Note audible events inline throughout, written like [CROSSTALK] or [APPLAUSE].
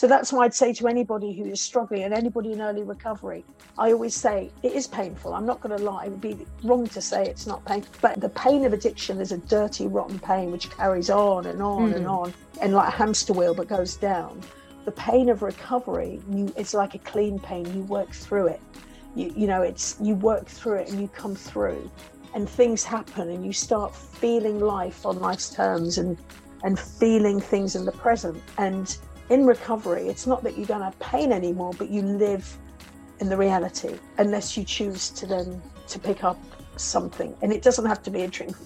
So that's why I'd say to anybody who is struggling and anybody in early recovery, I always say it is painful. I'm not going to lie. It would be wrong to say it's not painful. But the pain of addiction is a dirty, rotten pain which carries on and on mm. and on and like a hamster wheel but goes down. The pain of recovery, you, it's like a clean pain. You work through it. You, you know, it's you work through it and you come through and things happen and you start feeling life on life's terms and and feeling things in the present and in recovery, it's not that you don't have pain anymore, but you live in the reality unless you choose to then to pick up something and it doesn't have to be a drink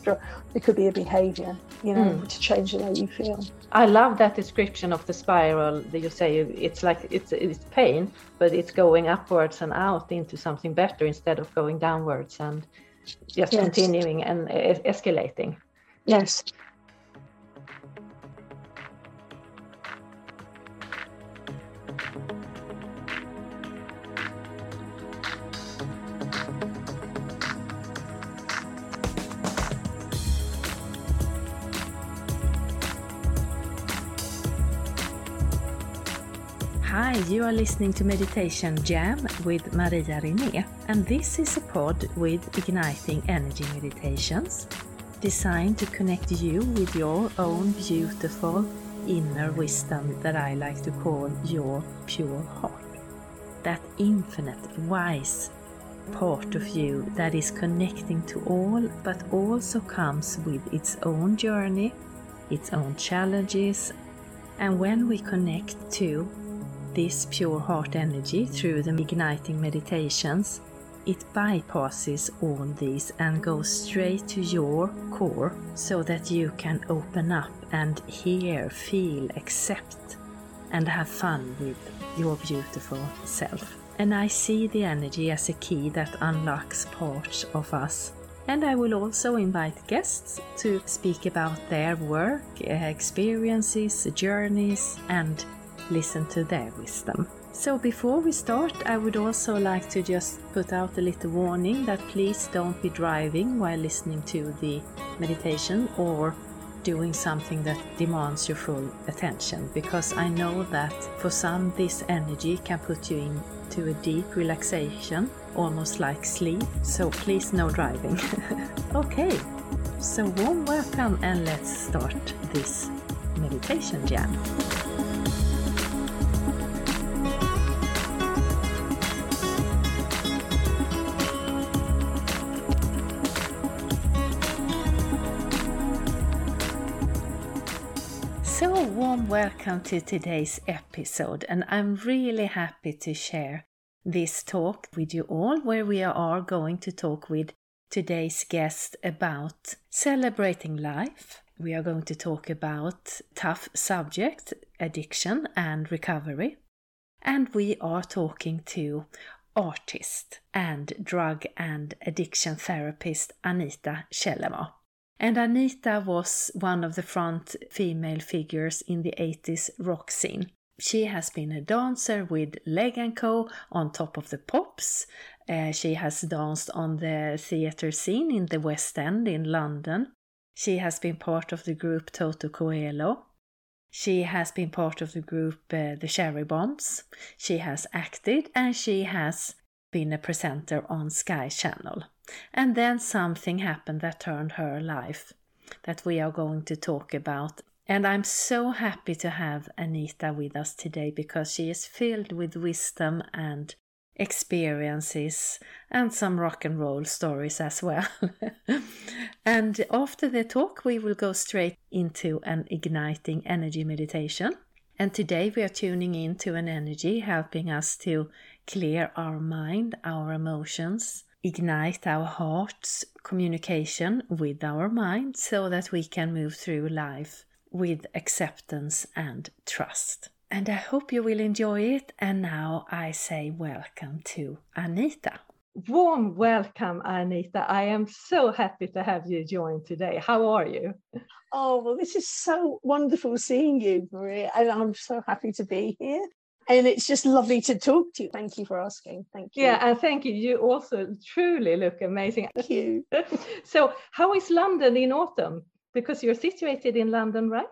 it could be a behavior you know mm. to change the way you feel i love that description of the spiral that you say it's like it's it's pain but it's going upwards and out into something better instead of going downwards and just yes. continuing and escalating yes Hi, you are listening to Meditation Jam with Maria René, and this is a pod with igniting energy meditations designed to connect you with your own beautiful inner wisdom that I like to call your pure heart. That infinite, wise part of you that is connecting to all but also comes with its own journey, its own challenges, and when we connect to this pure heart energy through the igniting meditations, it bypasses all these and goes straight to your core so that you can open up and hear, feel, accept, and have fun with your beautiful self. And I see the energy as a key that unlocks parts of us. And I will also invite guests to speak about their work, eh, experiences, journeys, and listen to their wisdom. So before we start, I would also like to just put out a little warning that please don't be driving while listening to the meditation or doing something that demands your full attention because I know that for some this energy can put you into a deep relaxation, almost like sleep. So please no driving. [LAUGHS] okay, so warm welcome and let's start this meditation jam. Welcome to today's episode, and I'm really happy to share this talk with you all, where we are going to talk with today's guest about celebrating life. We are going to talk about tough subject, addiction and recovery. And we are talking to artist and drug and addiction therapist Anita Chellamah. And Anita was one of the front female figures in the 80s rock scene. She has been a dancer with Leg & Co on Top of the Pops. Uh, she has danced on the theatre scene in the West End in London. She has been part of the group Toto Coelho. She has been part of the group uh, The Cherry Bombs. She has acted and she has been a presenter on Sky Channel. And then something happened that turned her life that we are going to talk about. And I'm so happy to have Anita with us today because she is filled with wisdom and experiences and some rock and roll stories as well. [LAUGHS] and after the talk, we will go straight into an igniting energy meditation. And today we are tuning into an energy helping us to clear our mind, our emotions, ignite our heart's communication with our mind so that we can move through life with acceptance and trust. And I hope you will enjoy it. And now I say welcome to Anita. Warm welcome, Anita. I am so happy to have you join today. How are you? Oh, well, this is so wonderful seeing you, Maria. And I'm so happy to be here and it's just lovely to talk to you. Thank you for asking. Thank you. Yeah, and thank you. You also truly look amazing. Thank you. [LAUGHS] so, how is London in autumn? Because you're situated in London, right?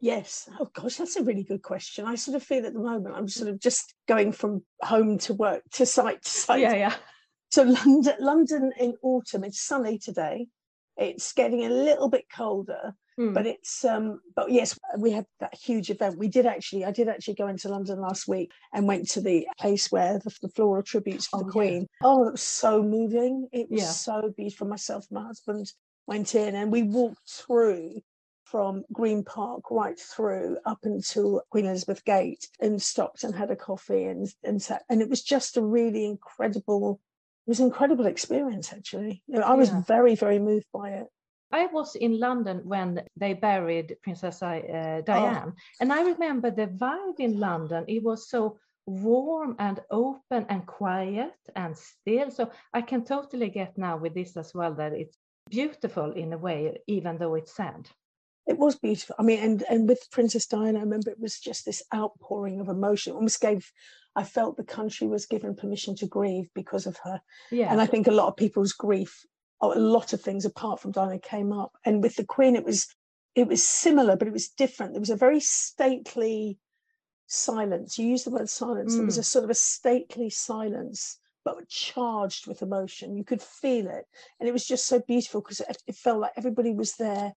Yes. Oh gosh, that's a really good question. I sort of feel at the moment I'm sort of just going from home to work to site to site. Yeah, yeah. So London, London in autumn. It's sunny today. It's getting a little bit colder, Hmm. but it's um. But yes, we had that huge event. We did actually. I did actually go into London last week and went to the place where the, the floral tributes for Oh, the yeah. Queen. Oh, it was so moving. It was Yeah. so beautiful. Myself and my husband went in and we walked through from Green Park right through up until Queen Elizabeth Gate and stopped and had a coffee and and sat and it was just a really incredible it was an incredible experience actually. You know, I was Yeah. very, very moved by it. I was in London when they buried Princess Oh. uh, Diane, and I remember the vibe in London. It was so warm and open and quiet and still. So I can totally get now with this as well that it's beautiful in a way, even though it's sad. It was beautiful. I mean, and and with Princess Diana, I remember it was just this outpouring of emotion. It almost gave I felt the country was given permission to grieve because of her. Yeah, And I think a lot of people's grief, a lot of things apart from Diana came up. And with the Queen, it was it was similar, but it was different. There was a very stately silence. You use the word silence. There was Mm. a sort of a stately silence, but charged with emotion. You could feel it, and it was just so beautiful because it, it felt like everybody was there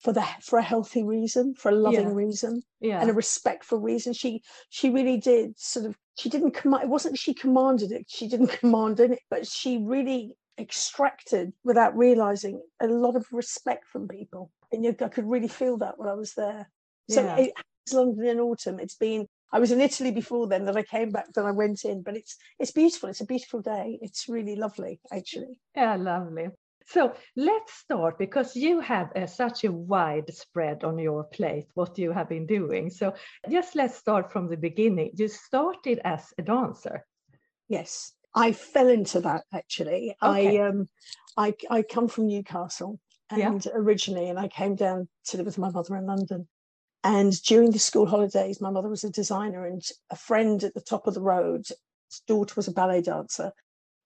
for the for a healthy reason, for a loving Yeah. reason yeah, and a respectful reason. She she really did sort of she didn't command it wasn't she commanded it, she didn't [LAUGHS] command it, but she really extracted without realizing a lot of respect from people. And you, I could really feel that when I was there. So Yeah. it, it's London in autumn. It's been I was in Italy before then, then I came back, then I went in, but it's it's beautiful. It's a beautiful day. It's really lovely, actually. yeah, lovely. So let's start because you have uh, such a wide spread on your plate, what you have been doing. So just let's start from the beginning. You started as a dancer. Yes, I fell into that actually. Okay. I um, I I come from Newcastle Yeah. and originally, and I came down to live with my mother in London. And during the school holidays, my mother was a designer, and a friend at the top of the road, daughter was a ballet dancer,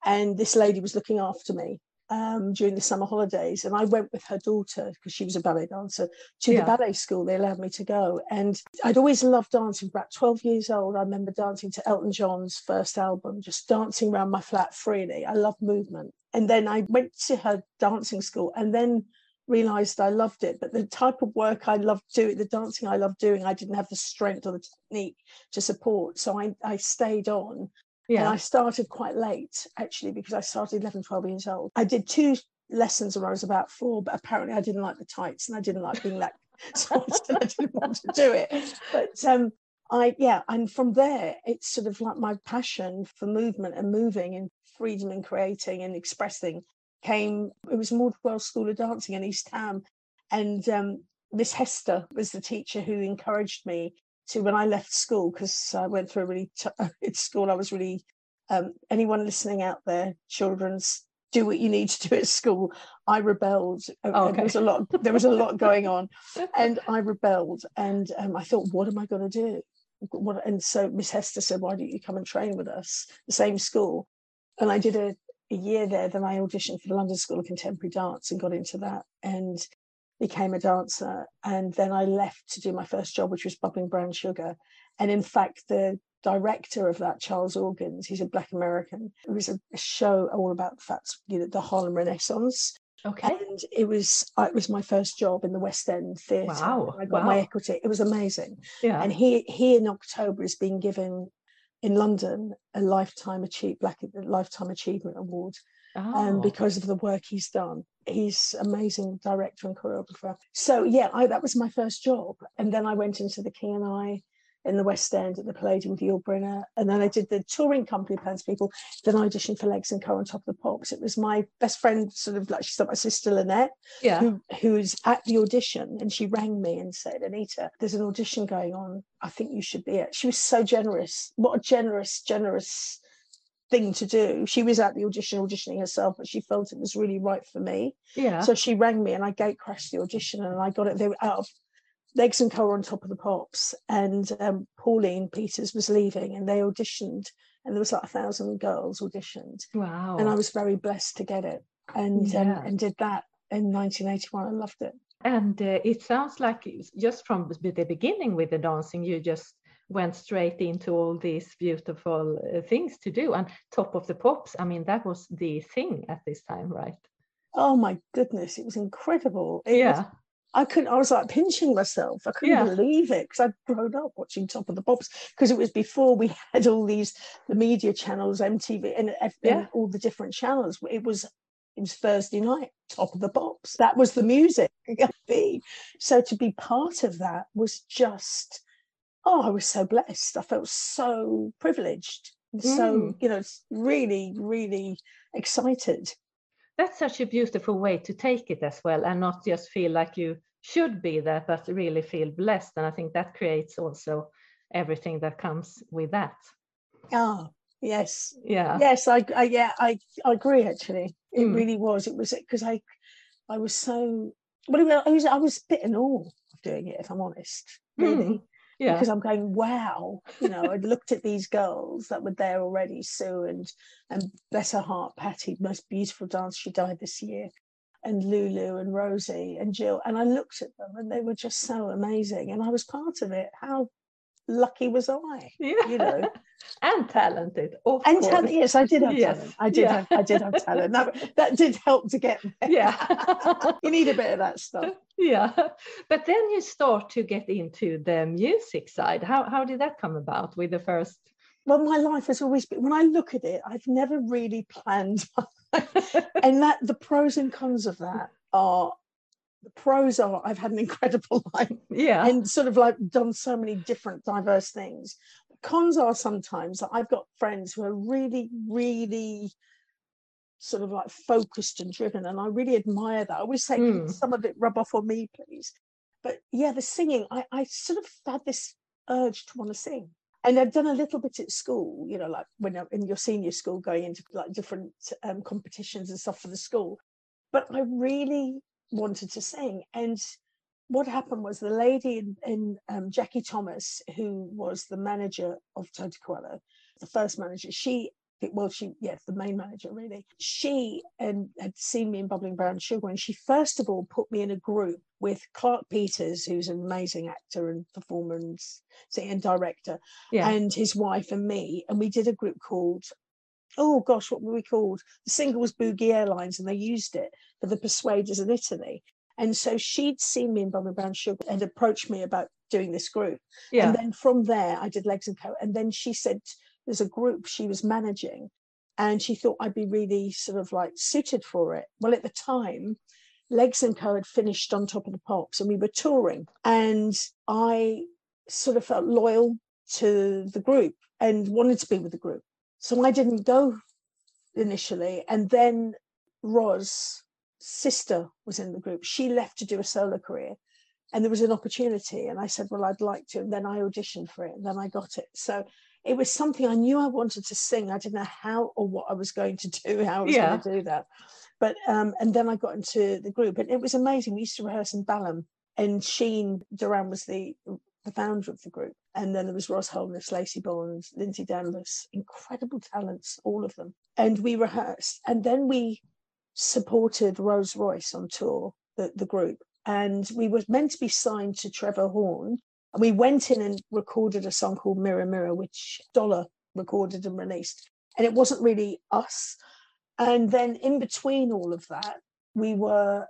and this lady was looking after me um, during the summer holidays. And I went with her daughter because she was a ballet dancer to Yeah. the ballet school. They allowed me to go, and I'd always loved dancing. About twelve years old, I remember dancing to Elton John's first album, just dancing around my flat freely. I love movement. And then I went to her dancing school, and then realized I loved it. But the type of work I loved doing, the dancing I loved doing, I didn't have the strength or the technique to support. So I, I stayed on. And Yeah, I started quite late, actually, because I started 11, 12 years old. I did two lessons when I was about four, but apparently I didn't like the tights and I didn't like being like, so I I didn't want to do it. But um, I, yeah, and from there, it's sort of like my passion for movement and moving and freedom and creating and expressing came. It was Mordwell School of Dancing in East Ham, and um, Miss Hester was the teacher who encouraged me to when I left school because I went through a really t- [LAUGHS] at school. I was really um, anyone listening out there, children's do what you need to do at school. I rebelled. Oh, There was a lot. There was a lot going on, [LAUGHS] and I rebelled. And um, I thought, what am I going to do? What? And so Miss Hester said, why don't you come and train with us, the same school? And I did a, a year there. Then I auditioned for the London School of Contemporary Dance and got into that and became a dancer. And then I left to do my first job, which was Bubbling Brown Sugar. And in fact, the director of that, Charles Augins, he's a Black American. It was a, a show all about that's you know the Harlem Renaissance, okay. and it was it was my first job in the West End Theatre. Wow, I got my equity. It was amazing. Yeah, And he he in October is being given in London a lifetime achieve Black lifetime achievement award um, Oh, because of the work he's done. He's amazing director and choreographer. So yeah, I, that was my first job, and then I went into the King and I in the West End at the Palladium with Yul Brynner, and then I did the touring company plans people. Then I auditioned for Legs and Co on Top of the Pops. It was my best friend, sort of like she's like my sister Lynette, yeah. who who's at the audition, and she rang me and said, "Anita, there's an audition going on. I think you should be it." She was so generous. What a generous, generous thing to do. She was at the audition auditioning herself, but she felt it was really right for me. Yeah. So she rang me, and I gate crashed the audition, and I got it. They were out of legs and co on top of the pops, and um, Pauline Peters was leaving, and they auditioned, and there was like a thousand girls auditioned, wow. and I was very blessed to get it, and Yeah. um, and did that in 1981. I loved it. And uh, it sounds like just from the beginning with the dancing, you just went straight into all these beautiful uh, things to do. And Top of the Pops, I mean, that was the thing at this time, right? Oh my goodness, it was incredible. It yeah. Was, I couldn't, I was like pinching myself. I couldn't yeah. believe it because I'd grown up watching Top of the Pops because it was before we [LAUGHS] had all these, the media channels, MTV, and, and yeah. all the different channels. It was it was Thursday night, top of the pops. That was the music. [LAUGHS] So to be part of that was just, oh, I was so blessed. I felt so privileged. So, mm. you know, really, really excited that's such a beautiful way to take it as well and not just feel like you should be there but really feel blessed and i think that creates also everything that comes with that oh yes yeah yes i, I yeah I, I agree actually it mm. really was it was because i i was so well i was i was a bit in awe of doing it if i'm honest really mm yeah. because I'm going, wow, you know, I'd looked at these girls that were there already, Sue and and Better heart, Patty, most beautiful dancer, she died this year, and Lulu and Rosie and Jill, and I looked at them and they were just so amazing, and I was part of it. How lucky was I? Yeah. You know, and talented. Of and talent. Yes, I did have yes. talent. I did. Yeah. Have, I did have talent. That, that did help to get there. Yeah, [LAUGHS] you need a bit of that stuff. Yeah, but then you start to get into the music side. How how did that come about with the first? Well, my life has always been. When I look at it, I've never really planned. [LAUGHS] and that the pros and cons of that are the pros are I've had an incredible [LAUGHS] life. Yeah. And sort of like done so many different diverse things. Cons are sometimes that I've got friends who are really, really sort of like focused and driven. And I really admire that. I always say, mm. some of it rub off on me, please? But yeah, the singing, I, I sort of had this urge to want to sing. And I've done a little bit at school, you know, like when in your senior school, going into like different um, competitions and stuff for the school. But I really wanted to sing. And what happened was the lady in, in um, Jackie Thomas, who was the manager of Toto Coelho, the first manager, she well, she yes, the main manager really. She and had seen me in Bubbling Brown Sugar, and she first of all put me in a group with Clarke Peters, who's an amazing actor and performance and director, yeah. and his wife and me, and we did a group called oh gosh, what were we called? The single was Boogie Airlines, and they used it for the Persuaders in Italy. And so she'd seen me in Bubbling Brown Sugar and approached me about doing this group. Yeah. And then from there, I did Legs and Co. And then she said there's a group she was managing, and she thought I'd be really sort of like suited for it. Well, at the time, Legs and Co. had finished on top of the pops, and we were touring, and I sort of felt loyal to the group and wanted to be with the group. So I didn't go initially. And then Ros, sister, was in the group. She left to do a solo career. And there was an opportunity. And I said, Well, I'd like to. And then I auditioned for it. And then I got it. So it was something I knew I wanted to sing. I didn't know how or what I was going to [LAUGHS] do, how I was yeah. going to do that. But um, and then I got into the group, and it was amazing. We used to rehearse in Balham, and Sheen Doran was the the founder of the group. And then there was Ros Holness, Lacey Bonds, Lindsay Danvers, incredible talents, all of them. And we rehearsed. And then we supported Rose Royce on tour, the, the group. And we were meant to be signed to Trevor Horn. And we went in and recorded a song called Mirror Mirror, which Dollar recorded and released. And it wasn't really us. And then in between all of that, we were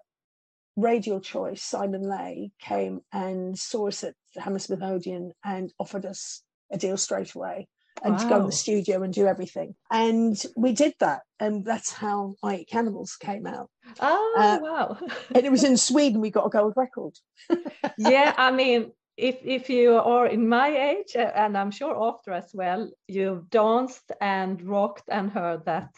Radialchoice, Simon Lay, came and saw us at the Hammersmith Odeon and offered us a deal straight away and wow. to go in the studio and do everything. And we did that. And that's how I Eat Cannibals came out. Oh, uh, wow. and it was in Sweden, we got a gold record. [LAUGHS] yeah, I mean, if if you are in my age and i'm sure after as well you've danced and rocked and heard that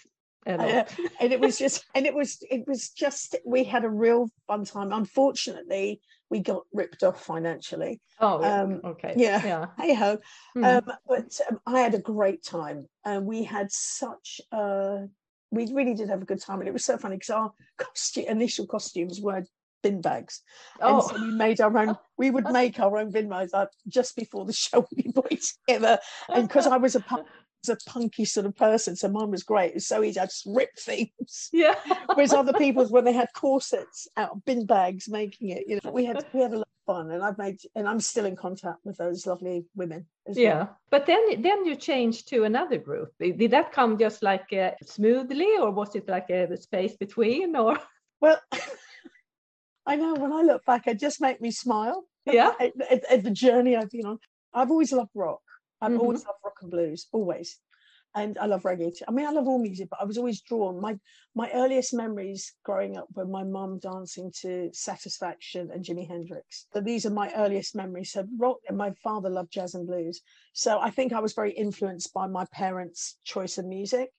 uh, and it was just and it was it was just we had a real fun time unfortunately we got ripped off financially. Oh um, okay. yeah. Yeah. Hey ho. Mm. um, but um, i had a great time and we had such a we really did have a good time and it was so funny because our costume initial costumes were bin bags. Oh. and so we made our own [LAUGHS] we would make our own bin bags like, just before the show [LAUGHS] we put together. And because i was a a punky sort of person, so mine was great. It was so easy. I just ripped things. [LAUGHS] Yeah. Whereas other people's when they had corsets out of bin bags making it, you know, we had we had a lot of fun, and I've made and I'm still in contact with those lovely women. yeah, well. but then then you changed to another group. Did that come just like uh, smoothly, or was it like a uh, space between, or? Well, [LAUGHS] I know when I look back, it just make me smile. Yeah. At, at, at the journey I've been on, I've always loved rock. I've Mhm. always loved rock and blues, always. And I love reggae too. I mean, I love all music, but I was always drawn. My my earliest memories growing up were my mum dancing to Satisfaction and Jimi Hendrix. So these are my earliest memories. So rock and my father loved jazz and blues. So I think I was very influenced by my parents' choice of music.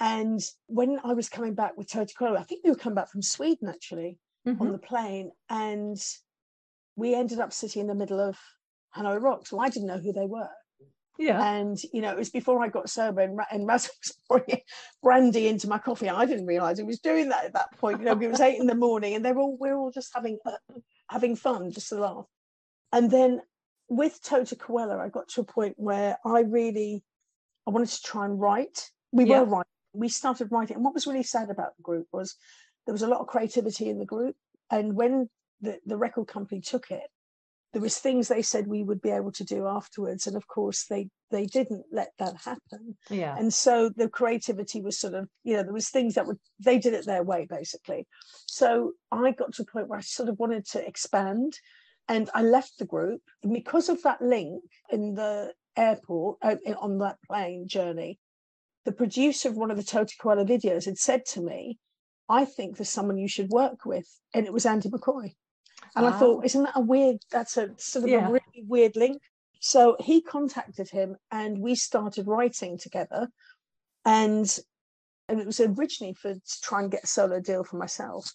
And when I was coming back with Toto Coelho, I think we were coming back from Sweden actually on Mhm. the plane, and we ended up sitting in the middle of Hanoi Rocks. Well, I didn't know who they were, Yeah. and you know it was before I got sober, and, and [LAUGHS] Raz was pouring brandy into my coffee. I didn't realise he was doing that at that point. You know, it was eight in the morning, and they're all we're all just having uh, having fun, just to laugh. And then with Toto Coelho, I got to a point where I really I wanted to try and write. We Yeah. were writing. We started writing, and what was really sad about the group was there was a lot of creativity in the group. And when the, the record company took it, there was things they said we would be able to do afterwards, and of course they they didn't let that happen. Yeah. And so the creativity was sort of, you know, there was things that would they did it their way basically. So I got to a point where I sort of wanted to expand, and I left the group and because of that link in the airport uh, on that plane journey. The producer of one of the Toto Coelho videos had said to me, "I think there's someone you should work with," and it was Andy McCoy. And I Ah. thought, isn't that a weird? That's a sort of Yeah. a really weird link. So he contacted him, and we started writing together. And and it was originally for to try and get a solo deal for myself.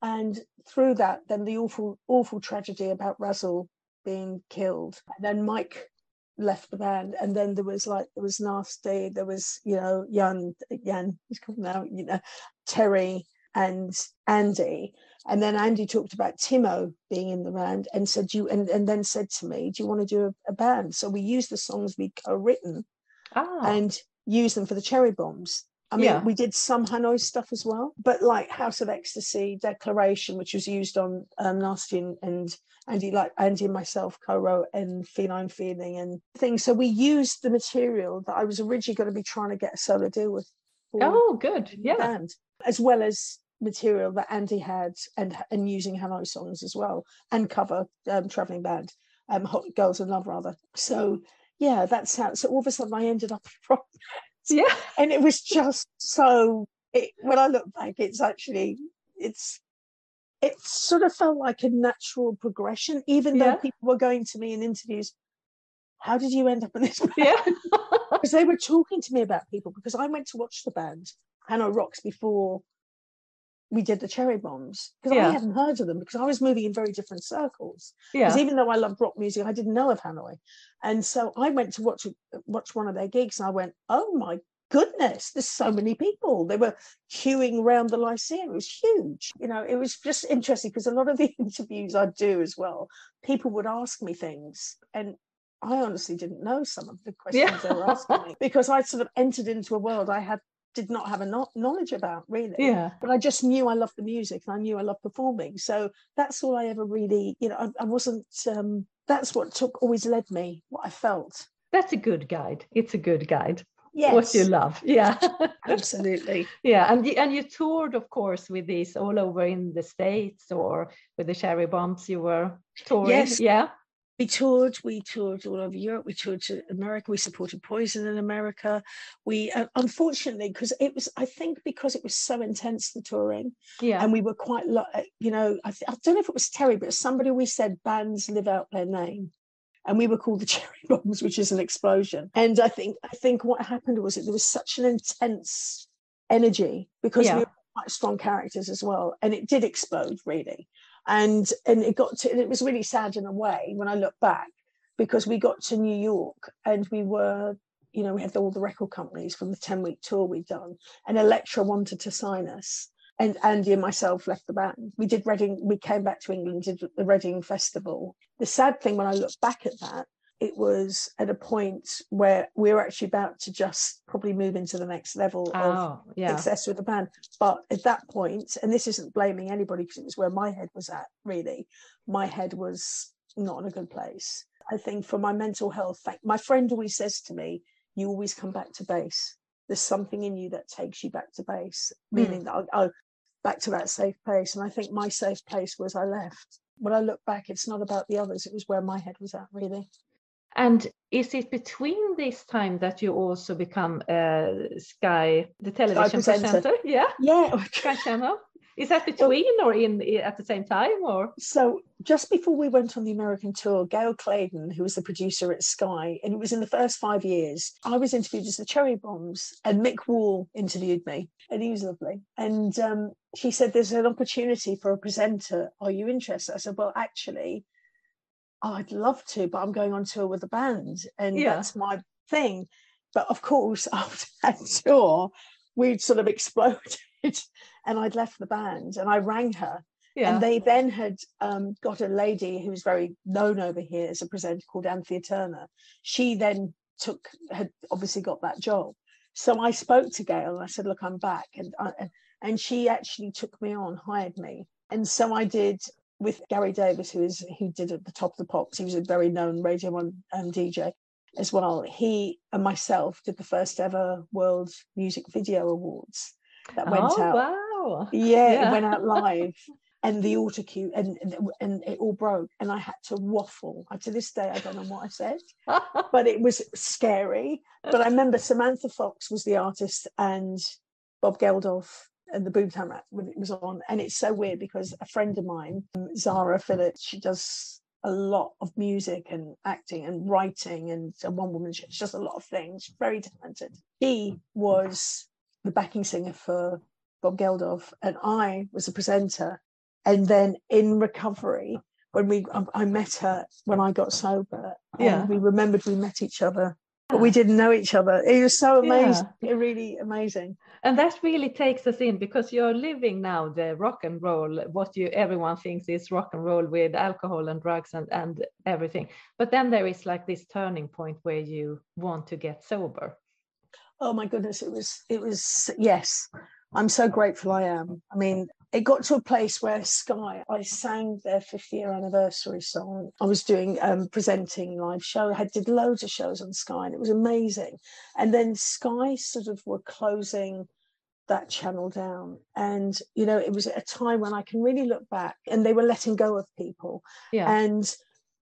And through that, then the awful, awful tragedy about Razzle being killed. And then Mike left the band, and then there was like there was Nasty, there was you know Jan, Jan, he's called now, you know, Terry and Andy. And then Andy talked about Timo being in the band and said, you?" And, and then said to me, "Do you want to do a, a band?" So we used the songs we'd co-written Ah. and use them for the cherry bombs. I mean, Yeah. we did some Hanoi stuff as well, but like House of Ecstasy, Declaration, which was used on um, Nasty and, and Andy, like Andy and myself co-wrote and Feline Feeling and things. So we used the material that I was originally going to be trying to get a solo deal with. oh, good. Yeah. band, as well as material that Andy had and and using Hanoi songs as well and cover um, traveling band, um, Hot Girls in Love rather. So yeah, that's how. So all of a sudden I ended up [LAUGHS] from Yeah. and it was just so it, when i look back it's actually it's it sort of felt like a natural progression even though Yeah. people were going to me in interviews how did you end up in this Yeah. [LAUGHS] because they were talking to me about people because i went to watch the band Hanoi Rocks before we did the cherry bombs because Yeah. i hadn't heard of them because i was moving in very different circles yeah. because even though I loved rock music, I didn't know of Hanoi, and so I went to watch watch one of their gigs, and I went, "Oh my goodness, there's so many people!" They were queuing around the Lyceum. It was huge. You know, it was just interesting because a lot of the [LAUGHS] interviews I do as well, people would ask me things, and I honestly didn't know some of the questions they were asking me [LAUGHS] because I sort of entered into a world I had did not have a no- knowledge about really yeah. but I just knew I loved the music and I knew I loved performing. So that's all I ever really, you know, I, I wasn't, um, that's what took, always led me, what I felt. That's a good guide. It's a good guide. Yes. What you love. Yeah. [LAUGHS] Absolutely. yeah. And, y- and you toured, of course, with these all over in the States or with the Cherry Bombs you were touring. Yes. Yeah. We toured, we toured all over Europe, we toured to America, we supported Poison in America. We, uh, unfortunately, because it was, I think because it was so intense, the touring, Yeah. and we were quite, lo- uh, you know, I, th- I don't know if it was Terry, but somebody we said bands live out their name. And we were called the [LAUGHS] Cherry Bombs, which is an explosion. And I think I think what happened was that there was such an intense energy because Yeah. we were quite strong characters as well, and it did explode really. And and it got to it was really sad in a way when I look back because we got to New York and we were you know we had all the record companies from the 10 week tour we'd done and Elektra wanted to sign us and Andy and myself left the band. We did Reading, we came back to England, did the Reading Festival. The sad thing when I look back at that it was at a point where we were actually about to just probably move into the next level oh, of yeah. success with the band. But at that point, and this isn't blaming anybody because it was where my head was at, really, my head was not in a good place. I think for my mental health, my friend always says to me, You always come back to base. There's something in you that takes you back to base, mm. meaning that I'll, I'll back to that safe place. And I think my safe place was I left. When I look back, it's not about the others, it was where my head was at, really. And is it between this time that you also become a Sky, the television presenter? presenter? Yeah. Yeah. Sky Channel. Is that [LAUGHS] between or in at the same time or? So just before we went on the American tour, Gail Claydon, who was the producer at Sky, and it was in the first five years, I was interviewed as the Cherry Bombs, and Mick Wall interviewed me, and he was lovely. And um, she said, "There's an opportunity for a presenter. Are you interested?" I said, "Well, actually." Oh, I'd love to, but I'm going on tour with the band, and yeah. that's my thing. But of course, [LAUGHS] after that tour, we'd sort of exploded and I'd left the band and I rang her. Yeah. And they then had um, got a lady who's very known over here as a presenter called Anthea Turner. She then took, had obviously got that job. So I spoke to Gail and I said, Look, I'm back. And, I, and she actually took me on, hired me. And so I did with Gary Davies, who is who did at the top of the pops. He was a very known Radio One um, DJ as well. He and myself did the first ever World Music Video Awards that went oh, out. Wow. Yeah, yeah, it went out [LAUGHS] live. and the auto cue and, and, and it all broke and I had to waffle. To this day, I don't know what I said, but it was scary. But I [LAUGHS] remember Samantha Fox was the artist and Bob Geldof and the Boomtown Rat when it was on. And it's so weird because a friend of mine, um, Zara Phillips, she does a lot of music and acting and writing and a one woman show. She does a lot of things. Very talented. He was the backing singer for Bob Geldof, and I was a presenter. And then in recovery, when we I met her when I got sober, yeah, we remembered we met each other, we didn't know each other. It was so amazing, yeah. really amazing. And that really takes us in because you're living now the rock and roll, what you everyone thinks is rock and roll with alcohol and drugs and and everything. But then there is like this turning point where you want to get sober oh my goodness, it was, it was, yes, I'm so grateful I am. I mean, it got to a place where Sky, I sang their 50 year anniversary song. I was doing um, presenting live show. I had did loads of shows on Sky, and it was amazing. And then Sky sort of were closing that channel down, and you know, it was a time when I can really look back, and they were letting go of people. Yeah. And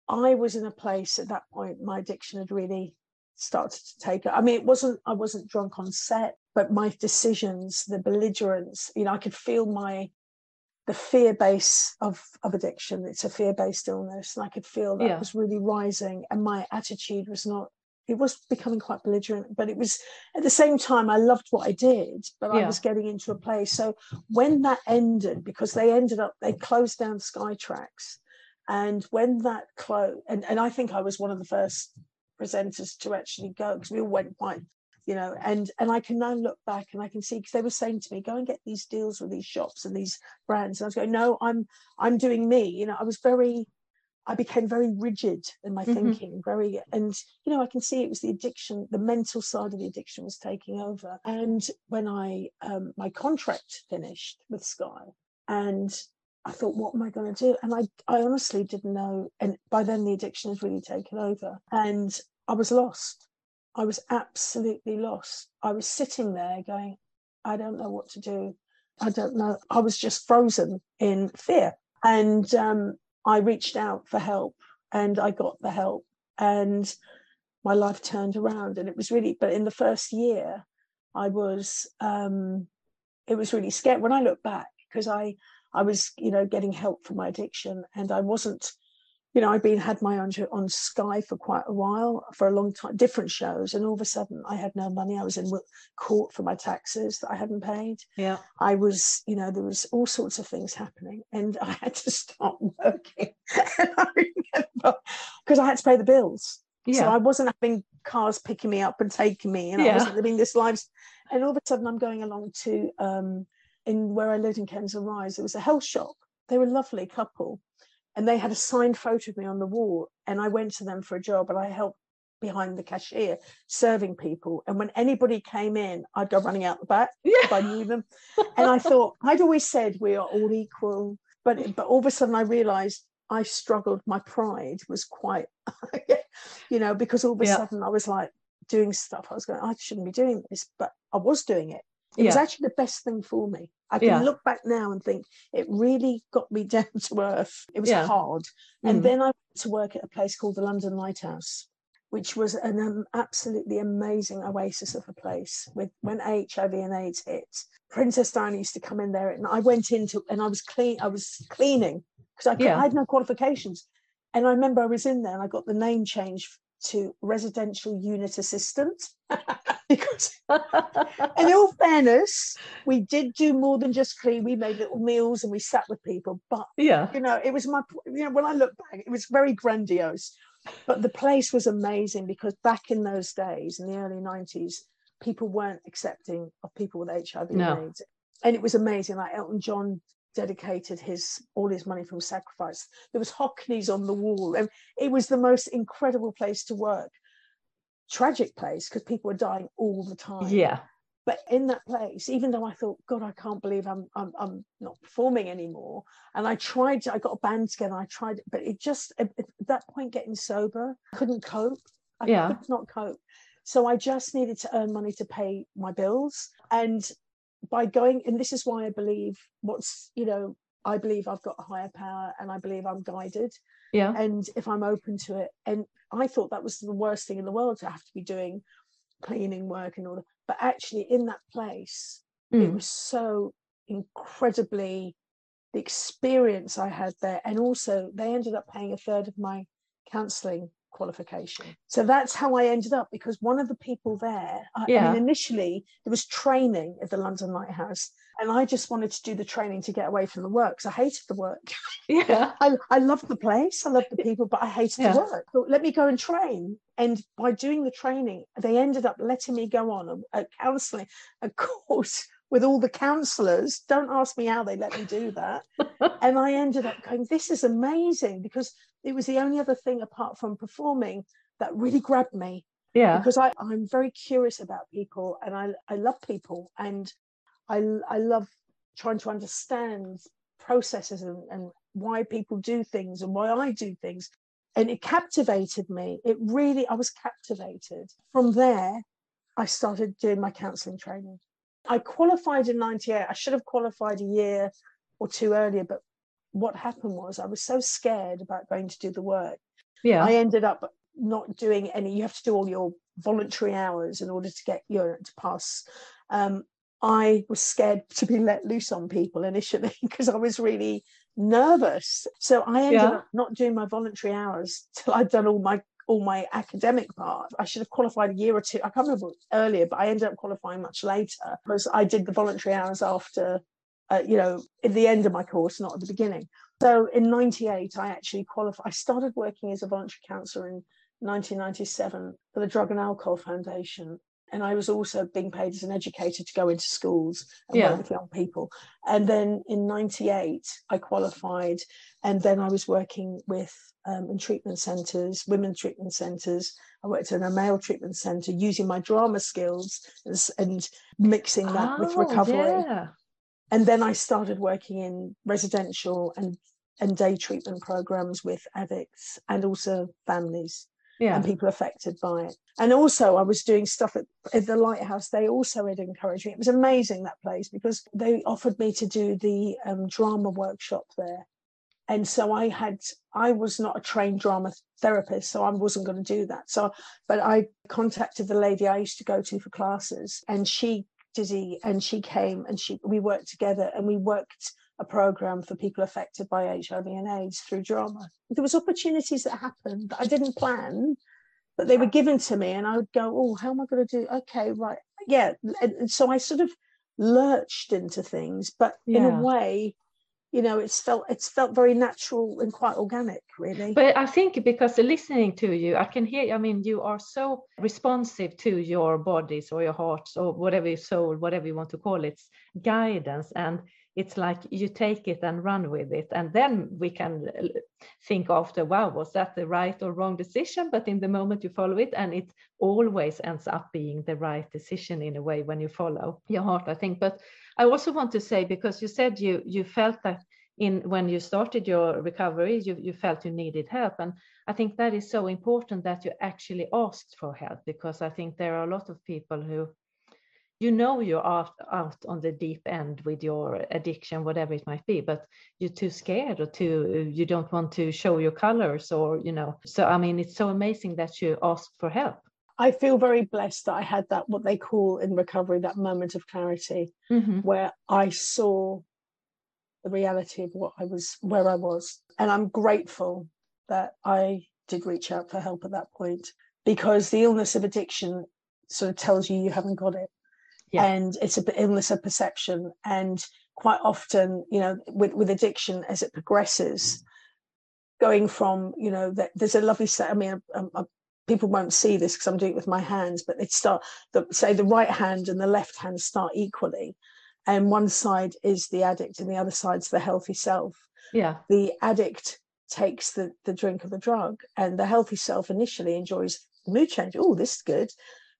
I was in a place at that point. My addiction had really started to take it. I mean, it wasn't, I wasn't drunk on set, but my decisions, the belligerence, you know, I could feel my, the fear base of, of addiction. It's a fear based illness. And I could feel that yeah. was really rising. And my attitude was not, it was becoming quite belligerent, but it was at the same time, I loved what I did, but yeah. I was getting into a place. So when that ended, because they ended up, they closed down Skytrax, And when that closed, and, and I think I was one of the first presenters to actually go because we all went quite you know and and i can now look back and i can see because they were saying to me go and get these deals with these shops and these brands and i was going no i'm i'm doing me you know i was very i became very rigid in my mm-hmm. thinking very and you know i can see it was the addiction the mental side of the addiction was taking over and when i um, my contract finished with sky and I thought, what am I going to do? And I, I honestly didn't know. And by then, the addiction had really taken over. And I was lost. I was absolutely lost. I was sitting there going, I don't know what to do. I don't know. I was just frozen in fear. And um, I reached out for help and I got the help. And my life turned around. And it was really, but in the first year, I was, um, it was really scared When I look back, because I, I was, you know, getting help for my addiction, and I wasn't, you know, I'd been had my own show on Sky for quite a while, for a long time, different shows, and all of a sudden I had no money. I was in court for my taxes that I hadn't paid. Yeah, I was, you know, there was all sorts of things happening, and I had to [LAUGHS] start working. because I had to pay the bills. Yeah. So I wasn't having cars picking me up and taking me, and yeah. I wasn't living this life. And all of a sudden, I'm going along to um, in where I lived in Kensal Rise, it was a health shop. They were a lovely couple. And they had a signed photo of me on the wall. And I went to them for a job, and I helped behind the cashier serving people. And when anybody came in, I'd go running out the back [LAUGHS] Yeah. if I knew them. And I thought [LAUGHS] I'd always said we are all equal, but but all of a sudden I realised I struggled. My pride was quite, [LAUGHS] you know, because all of a Yeah. sudden I was like doing stuff. I was going, I shouldn't be doing this, but I was doing it. It was actually the best thing for me. I can Yeah. look back now and think it really got me [LAUGHS] down to earth. It was Yeah. hard. And Mm. then I went to work at a place called the London Lighthouse, which was an um, absolutely amazing oasis of a place. With when HIV and AIDS hit, Princess Diana used to come in there, and I went into and I was clean. I was cleaning because I, Yeah. I had no qualifications. And I remember I was in there and I got the name changed to residential unit assistant [LAUGHS] [LAUGHS] because in all fairness, we did do more than just clean. We made little meals and we sat with people. But yeah. you know, it was my you know, when I look back, it was very grandiose. But the place was amazing because back in those days, in the early 90s, people weren't accepting of people with HIV No. and AIDS. And it was amazing. Like Elton John dedicated his all his money from sacrifice. There was Hockneys on the wall. And it was the most incredible place to work. Tragic place because people were dying all the time Yeah. but in that place even though i thought god i can't believe i'm i'm, I'm not performing anymore and i tried i got a band together i tried but it just at, at that point getting sober couldn't cope i Yeah. could not cope so i just needed to earn money to pay my bills and by going and this is why i believe what's you know i believe i've got a higher power and i believe i'm guided Yeah. and if i'm open to it and i thought that was the worst thing in the world to have to be doing cleaning work and all that but actually in that place it Mm. was so incredibly the experience i had there and also they ended up paying a third of my counseling qualification so that's how i ended up because one of the people there I, I mean initially there was training at the london lighthouse and i just wanted to do the training to get away from the work because i hated the work [LAUGHS] Yeah. I, I loved the place, I loved the people, but I hated Yeah. the work. So let me go and train. And by doing the training, they ended up letting me go on a, a counselling, a [LAUGHS] course with all the counsellors. Don't ask me how they let me do that. and I ended up going, this is amazing because it was the only other thing apart from performing that really grabbed me Yeah. because I, I'm very curious about people and I, I love people and I, I love trying to understand processes and, and why people do things and why I do things. And it captivated me. It really, I was captivated. From there, I started doing my counseling training. I qualified in 98. I should have qualified a year or two earlier, but what happened was I was so scared about going to do the work Yeah. I ended up not doing any. You have to do all your voluntary hours in order to get your to pass. Um, I was scared to be let loose on people initially [LAUGHS] because I was really nervous. So I ended Yeah. up not doing my voluntary hours till I'd done all my all my academic part. I should have qualified a year or two. I can't remember earlier, but I ended up qualifying much later because I did the voluntary hours after, uh, you know, at the end of my course, not at the beginning. So in 98, I actually qualified. I started working as a voluntary counsellor in 1997 for the Drug and Alcohol Foundation. And I was also being paid as an educator to go into schools and Yeah. work with young people. And then in 98, I qualified. And then I was working with um, in treatment centres, women treatment centres. I worked in a male treatment centre using my drama skills and, and mixing that with Oh, recovery Yeah. and then I started working in residential and and day treatment programs with addicts and also families Yeah. and people affected by it. And also, I was doing stuff at, at the lighthouse. They also had encouraged me. It was amazing that place because they offered me to do the um, drama workshop there. And so I had, I was not a trained drama therapist, so I wasn't going to do that. So, but I contacted the lady I used to go to for classes, and she Dizzy, and she came and she we worked together and we worked a program for people affected by HIV and AIDS through drama. There was opportunities that happened that I didn't plan, but they were given to me, and I would go, "Oh, how am I going to do? Okay, right, yeah." And, and so I sort of lurched into things, but in a way, you know, it's felt it's felt very natural and quite organic, really. But I think because listening to you, I can hear, I mean, you are so responsive to your bodies or your hearts or whatever your soul, whatever you want to call it, guidance. And it's like you take it and run with it. And then we can think after wow was that the right or wrong decision? But in the moment you follow it and it always ends up being the right decision in a way when you follow your heart i think. But i also want to say because you said you you felt that in when you started your recovery you, you felt you needed help. And i think that is so important that you actually asked for help because i think there are a lot of people who you know you're out, out on the deep end with your addiction whatever it might be but you're too scared or too you don't want to show your colors or you know. So i mean it's so amazing that you asked for help. I feel very blessed that i had that what they call in recovery that moment of clarity mm-hmm. where i saw the reality of what i was where i was. And i'm grateful that i did reach out for help at that point because the illness of addiction sort of tells you you haven't got it yeah. and it's a illness of perception and quite often you know with, with addiction as it progresses going from you know that there's a lovely set i mean people won't see this because i'm doing it with my hands but they start the, say the right hand and the left hand start equally and one side is the addict and the other side's the healthy self. Yeah. The addict takes the the drink of the drug and the healthy self initially enjoys the mood change. Oh this is good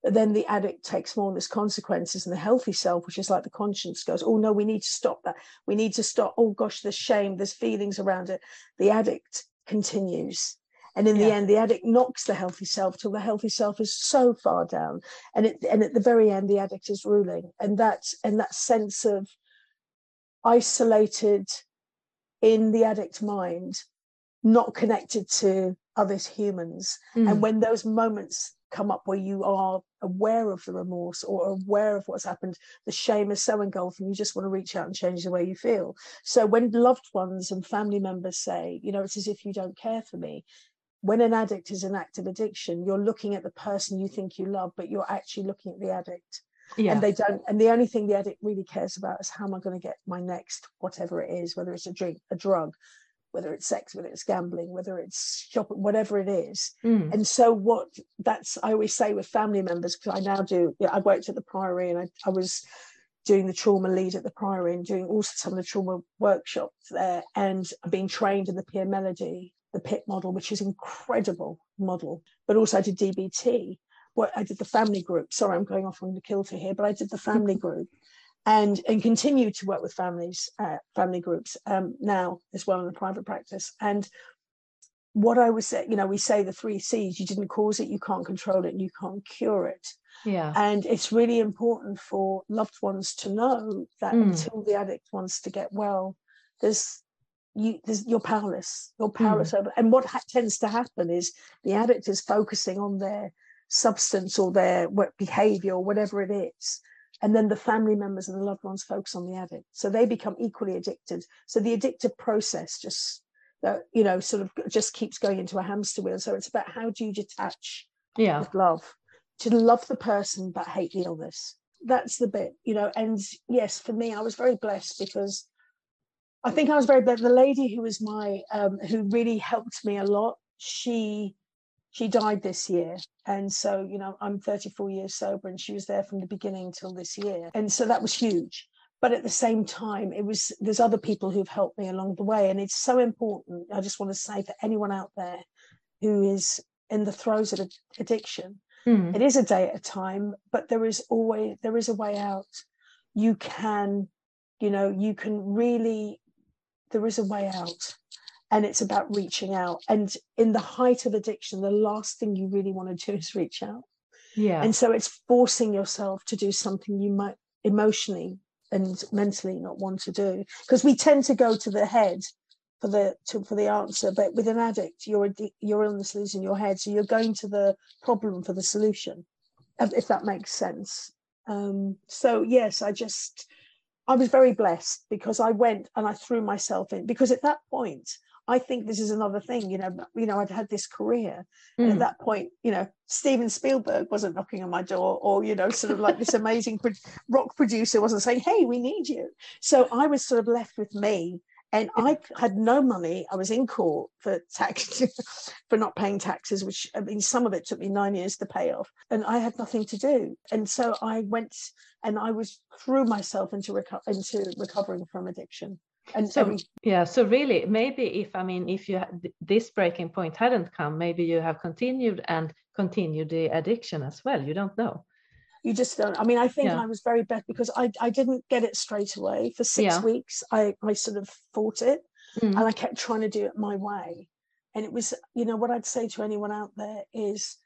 then the addict takes more of its consequences and the healthy self which is like the conscience goes oh no we need to stop that. We need to stop. Oh gosh there's shame. There's feelings around it. The addict continues. And in yeah. the end the addict knocks the healthy self till the healthy self is so far down. And it and at the very end the addict is ruling. And that's and that sense of isolated in the addict mind not connected to other humans. Mm. and when those moments come up where you are aware of the remorse or aware of what's happened. The shame is so engulfing you just want to reach out and change the way you feel. So when loved ones and family members say you know it's as if you don't care for me when an addict is in active addiction you're looking at the person you think you love but you're actually looking at the addict. Yeah. and they don't and the only thing the addict really cares about is how am i going to get my next whatever it is whether it's a drink a drug whether it's sex, whether it's gambling, whether it's shopping, whatever it is. Mm. And so what that's I always say with family members, because I now do, yeah, I worked at the Priory and I, I was doing the trauma lead at the Priory and doing also some of the trauma workshops there and being trained in the Pia Mellody, the PIT model, which is incredible model. But also I did DBT. What I did the family group. Sorry, I'm going off on the kilter here, but I did the family [LAUGHS] group and and continue to work with families, uh, family groups um, now as well in a private practice. And what I was say, you know, we say the three C's: you didn't cause it, you can't control it, and you can't cure it. Yeah. And it's really important for loved ones to know that mm. until the addict wants to get well, there's you there's, you're powerless. You're powerless mm. over. And what ha- tends to happen is the addict is focusing on their substance or their what behavior or whatever it is and then the family members and the loved ones focus on the addict. So they become equally addicted. So the addictive process just you know sort of just keeps going into a hamster wheel. So it's about how do you detach yeah. with love? To love the person but hate the illness that's the bit you know and yes for me i was very blessed because i think i was very blessed. The lady who was my um, who really helped me a lot she she died this year and so you know i'm 34 years sober and she was there from the beginning till this year and so that was huge. But at the same time it was there's other people who've helped me along the way and it's so important i just want to say for anyone out there who is in the throes of addiction. Mm. it is a day at a time but there is always there is a way out. You can you know you can really there is a way out and it's about reaching out. And in the height of addiction the last thing you really want to do is reach out. Yeah. And so it's forcing yourself to do something you might emotionally and mentally not want to do. Because we tend to go to the head for the to, for the answer but with an addict your your illness is in your head so you're going to the problem for the solution if that makes sense. Um, so yes i just i was very blessed because i went and i threw myself in because at that point I think this is another thing, you know, you know, I'd had this career. Mm. And at that point, you know, Steven Spielberg wasn't knocking on my door or, you know, sort of like this amazing rock producer wasn't saying, hey, we need you. So I was sort of left with me and I had no money. I was in court for tax [LAUGHS] for not paying taxes, which I mean, some of it took me nine years to pay off, and I had nothing to do. And so I went and I was threw myself into reco- into recovering from addiction. And so yeah, so really, maybe if I mean, if you this breaking point hadn't come, maybe you have continued and continued the addiction as well. You don't know you just don't i mean i think yeah. i was very bad because i i didn't get it straight away for six yeah. weeks i i sort of fought it mm. and i kept trying to do it my way and it was you know what i'd say to anyone out there is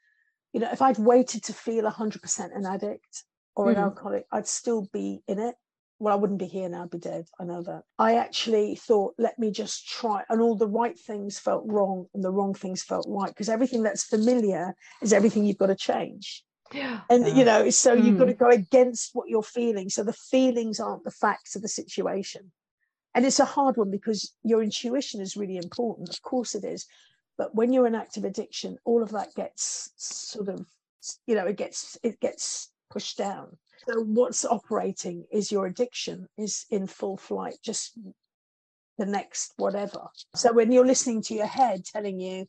you know if i'd waited to feel 100% an addict or an mm. alcoholic i'd still be in it well i wouldn't be here now i'd be dead i know that i actually thought let me just try and all the right things felt wrong and the wrong things felt right because everything that's familiar is everything you've got to change yeah. And you know, so mm. you've got to go against what you're feeling. So the feelings aren't the facts of the situation. And it's a hard one because your intuition is really important. Of course it is. But when you're in active addiction, all of that gets sort of, you know, it gets it gets pushed down. So what's operating is your addiction is in full flight, just the next whatever. So when you're listening to your head telling you,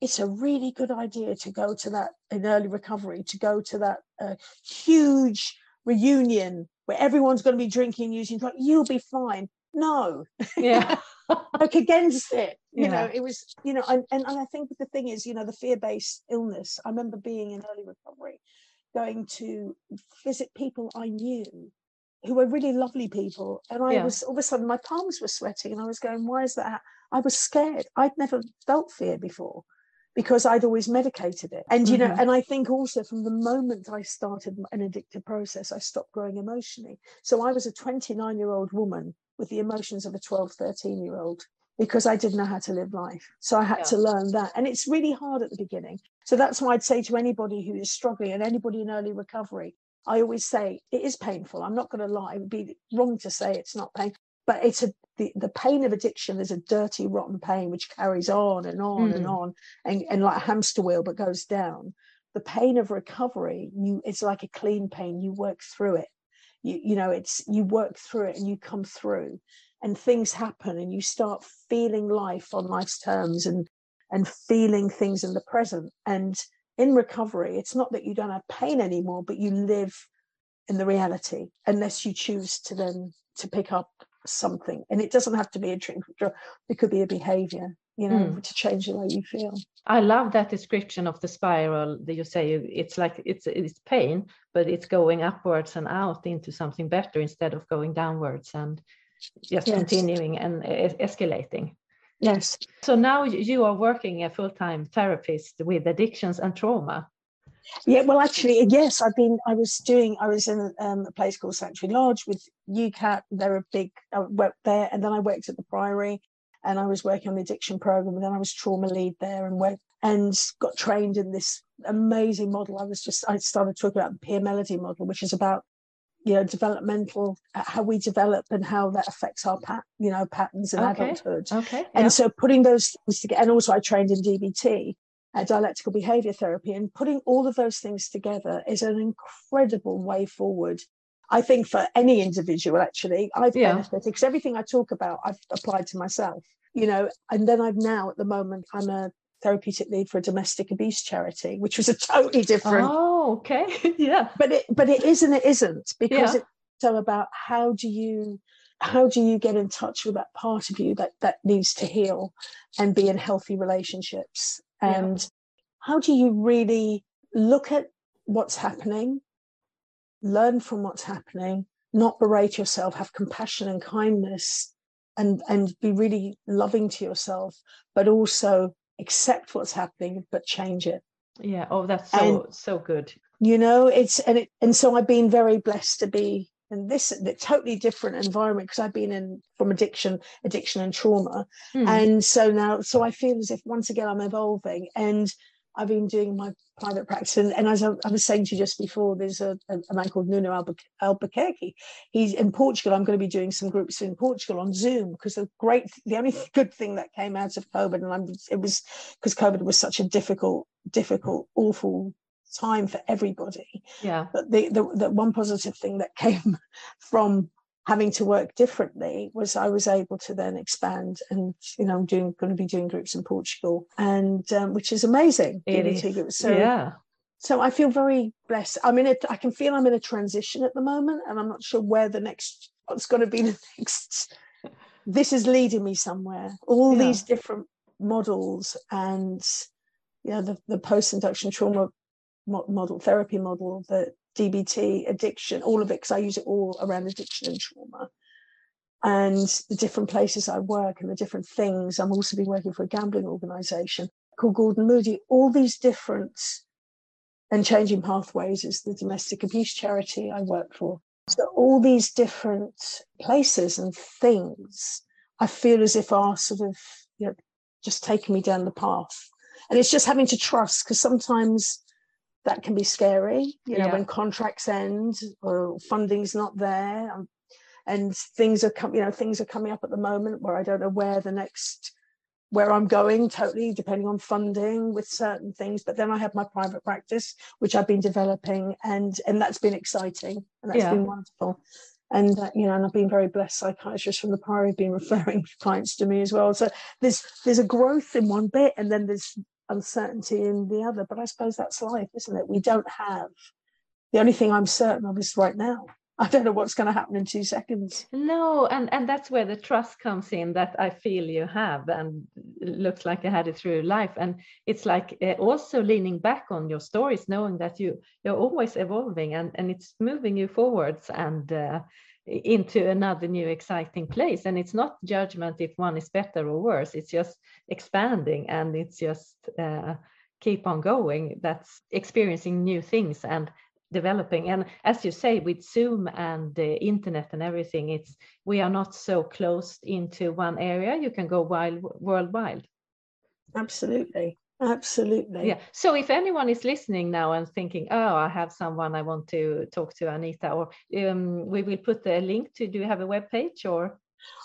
it's a really good idea to go to that in early recovery, to go to that uh, huge reunion where everyone's going to be drinking and using drugs. You'll be fine. No. Yeah. [LAUGHS] like against it. You yeah. know, it was, you know, and, and, and I think the thing is, you know, the fear based illness. I remember being in early recovery, going to visit people I knew who were really lovely people. And I yeah. was all of a sudden my palms were sweating and I was going, why is that? I was scared. I'd never felt fear before because I'd always medicated it. And, you mm-hmm. know, and I think also from the moment I started an addictive process, I stopped growing emotionally. So I was a 29 year old woman with the emotions of a 12, 13 year old because I didn't know how to live life. So I had yeah. to learn that. And it's really hard at the beginning. So that's why I'd say to anybody who is struggling and anybody in early recovery, I always say it is painful. I'm not going to lie. It would be wrong to say it's not painful but it's a the, the pain of addiction is a dirty rotten pain which carries on and on mm. and on and, and like a hamster wheel but goes down the pain of recovery you it's like a clean pain you work through it you you know it's you work through it and you come through and things happen and you start feeling life on life's terms and and feeling things in the present and in recovery it's not that you don't have pain anymore but you live in the reality unless you choose to then to pick up something and it doesn't have to be a drink it could be a behavior you know mm. to change the way you feel i love that description of the spiral that you say it's like it's it's pain but it's going upwards and out into something better instead of going downwards and just yes. continuing and escalating yes so now you are working a full-time therapist with addictions and trauma yeah, well, actually, yes, I've been. I was doing. I was in um, a place called Sanctuary Lodge with UKAT. They're a big. I worked there, and then I worked at the Priory, and I was working on the addiction program. And then I was trauma lead there, and went and got trained in this amazing model. I was just. I started talking about the Pia Mellody model, which is about you know developmental uh, how we develop and how that affects our pat you know patterns in okay. adulthood okay and yeah. so putting those things together and also i trained in dbt uh, dialectical behavior therapy. And putting all of those things together is an incredible way forward. I think for any individual, actually, I've yeah. benefited because everything I talk about, I've applied to myself, you know, and then I've now at the moment, I'm a therapeutic lead for a domestic abuse charity, which was a totally different. Oh, okay. [LAUGHS] yeah. But it, but it is and it isn't because yeah. it's so about how do you, how do you get in touch with that part of you that that needs to heal and be in healthy relationships and yeah. how do you really look at what's happening, learn from what's happening, not berate yourself, have compassion and kindness, and, and be really loving to yourself, but also accept what's happening, but change it. Yeah. Oh, that's so, and, so good. You know, it's, and it, and so I've been very blessed to be in this totally different environment because I've been in from addiction, addiction and trauma. Mm. And so now, so I feel as if once again I'm evolving and I've been doing my private practice. And, and as I, I, was saying to you just before, there's a, a man called Nuno Albuquerque. He's in Portugal. I'm going to be doing some groups in Portugal on Zoom because the great, the only [LAUGHS] good thing that came out of COVID, and I'm, it was because COVID was such a difficult, difficult, awful time for everybody. Yeah. But the, the, the one positive thing that [LAUGHS] came from having to work differently was I was able to then expand and you know I'm doing going to be doing groups in Portugal and um, which is amazing. It is. Groups. So, yeah. So I feel very blessed. I mean, it, I can feel I'm in a transition at the moment, and I'm not sure where the next what's going to be [LAUGHS] the next. This is leading me somewhere. All yeah. these different models and you know the, the post-induction trauma model therapy model the dbt addiction all of it because i use it all around addiction and trauma. And the different places i work and the different things i'm also been working for a gambling organization called gordon moody. All these different and changing pathways is the domestic abuse charity i work for. So all these different places and things i feel as if are sort of you know just taking me down the path. And it's just having to trust because sometimes that can be scary you know yeah. when contracts end or funding's not there um, and things are coming you know things are coming up at the moment where i don't know where the next where i'm going totally depending on funding with certain things but then i have my private practice which i've been developing and and that's been exciting and that's yeah. been wonderful and uh, you know and i've been very blessed psychiatrists from the priory have been [LAUGHS] referring clients to me as well so there's there's a growth in one bit and then there's uncertainty in the other. But I suppose that's life, isn't it? We don't have the only thing I'm certain of is right now. I don't know what's going to happen in two seconds. No, and and that's where the trust comes in that I feel you have, and looks like I had it through life. And it's like uh, also leaning back on your stories, knowing that you you're always evolving and and it's moving you forwards and. Uh, into another new exciting place. And it's not judgment if one is better or worse. It's just expanding and it's just uh, keep on going. That's experiencing new things and developing. And as you say with zoom and the internet and everything it's we are not so closed into one area. You can go wild worldwide. Absolutely Absolutely. Yeah. So if anyone is listening now and thinking, oh, I have someone I want to talk to, Anita, or um, we will put the link to, do you have a web page or?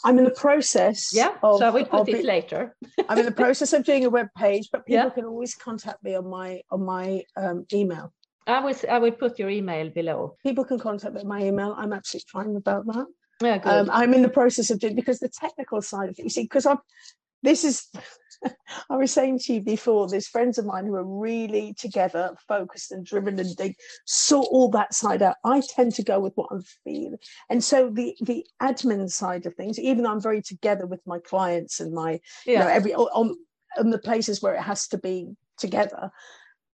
I'm in the process. Yeah. Of, so I will put it later. [LAUGHS] I'm in the process of doing a web page, but people yeah. can always contact me on my on my um, email. I will I will put your email below. People can contact me my email. I'm absolutely fine about that. Yeah, good. Um, I'm in the process of doing because the technical side of it, you see, because I'm this is [LAUGHS] I was saying to you before, there's friends of mine who are really together, focused and driven, and they sort all that side out. I tend to go with what I'm feeling, and so the the admin side of things, even though I'm very together with my clients and my yeah. you know every on, on the places where it has to be together,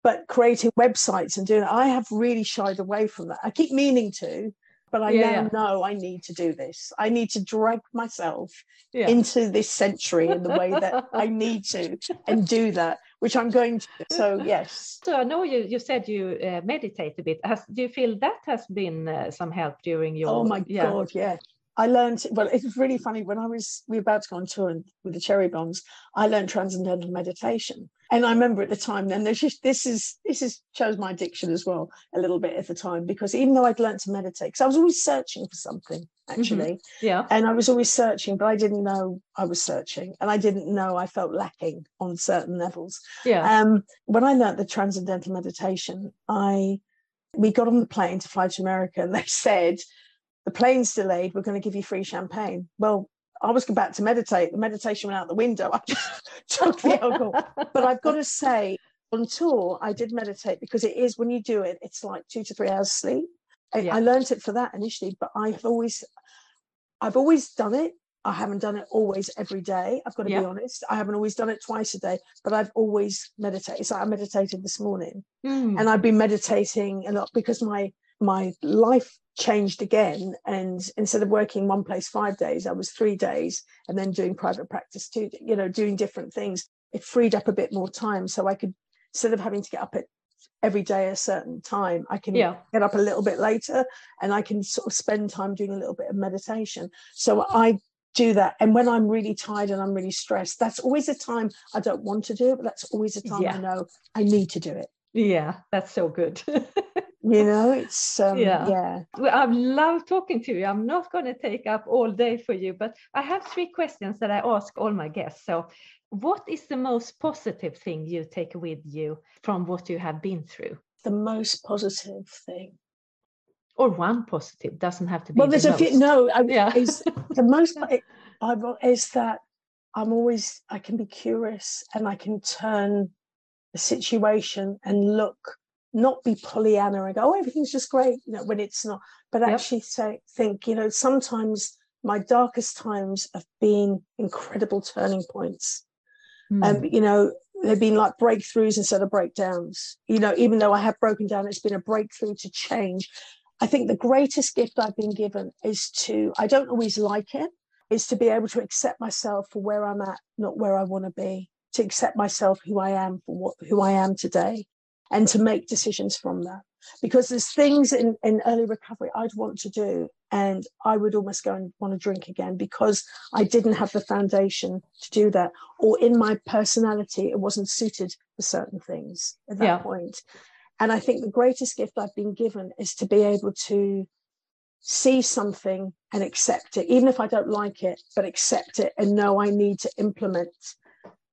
but creating websites and doing I have really shied away from that. I keep meaning to, but I yeah, now know I need to do this. I need to drag myself yeah. into this century in the way that [LAUGHS] I need to and do that, which I'm going to. So, [LAUGHS] yes. So, I know you, you said you uh, meditate a bit. Has, do you feel that has been uh, some help during your? Oh, my. God, yeah. I learned, well, it was really funny. When I was, we were about to go on tour with the Cherry Bombz, I learned transcendental meditation. And I remember at the time, then there's just, this is, this is, shows my addiction as well a little bit at the time, because even though I'd learned to meditate, because I was always searching for something actually. Mm-hmm. Yeah. And I was always searching, but I didn't know I was searching. And I didn't know I felt lacking on certain levels. Yeah. Um, when I learned the transcendental meditation, I, we got on the plane to fly to America and they [LAUGHS] said, the plane's delayed, we're going to give you free champagne. Well, I was about to meditate. The meditation went out the window. [LAUGHS] I just took the [LAUGHS] alcohol. But I've got to say, on tour, I did meditate because it is when you do it, it's like two to three hours sleep. I, yeah. I learned it for that initially, but I've always, I've always done it. I haven't done it always every day. I've got to yeah. be honest. I haven't always done it twice a day, but I've always meditated. So I meditated this morning, mm. and I've been meditating a lot because my my life changed again. And instead of working one place five days i was three days and then doing private practice too you know doing different things. It freed up a bit more time. So i could instead of having to get up at every day a certain time i can yeah. get up a little bit later and i can sort of spend time doing a little bit of meditation. So i do that. And when i'm really tired and i'm really stressed that's always a time i don't want to do it but that's always a time yeah. i know i need to do it. Yeah that's so good [LAUGHS] you know it's um, yeah. yeah. Well, i love talking to you. I'm not going to take up all day for you but i have three questions that i ask all my guests. So what is the most positive thing you take with you from what you have been through? The most positive thing? Or one positive doesn't have to be well there's the a few no I, Yeah. is the most [LAUGHS] it, I've, is that i'm always i can be curious and i can turn the situation and look not be pollyanna and go oh everything's just great you know when it's not but Yep. actually say think you know sometimes my darkest times have been incredible turning points Mm. um, you know, they've been like breakthroughs instead of breakdowns. You know, even though I have broken down, it's been a breakthrough to change. I think the greatest gift I've been given is to, I don't always like it, is to be able to accept myself for where I'm at, not where I want to be, to accept myself who I am for what who I am today, and to make decisions from that. Because there's things in, in early recovery I'd want to do, and I would almost go and want to drink again because I didn't have the foundation to do that or in my personality it wasn't suited for certain things at that Yeah. point. and i think the greatest gift i've been given is to be able to see something and accept it even if i don't like it but accept it and know i need to implement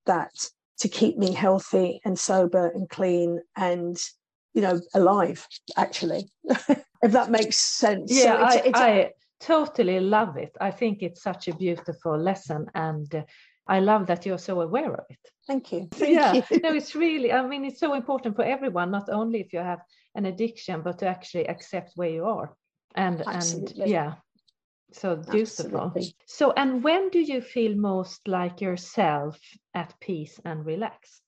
that to keep me healthy and sober and clean and you know alive actually [LAUGHS] if that makes sense. Yeah so it's, I, it's, I totally love it. I think it's such a beautiful lesson and uh, i love that you're so aware of it. Thank you. [LAUGHS] Thank yeah. you. No it's really i mean it's so important for everyone not only if you have an addiction but to actually accept where you are. And and Absolutely. yeah so beautiful Absolutely. so and when do you feel most like yourself at peace and relaxed?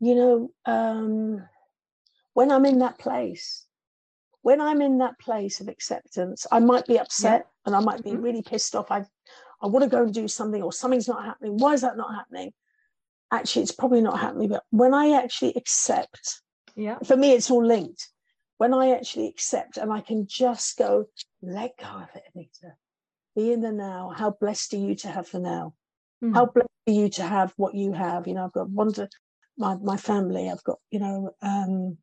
You know um when i'm in that place when i'm in that place of acceptance i might be upset and i might be Mhm. really pissed off. I i want to go and do something or something's not happening. Why is that not happening? Actually it's probably not happening but when i actually accept yeah. for me it's all linked. When i actually accept and i can just go let go of it anita be in the now. How blessed are you to have the now? Mm. how blessed are you to have what you have? You know i've got wonder my, my family i've got you know um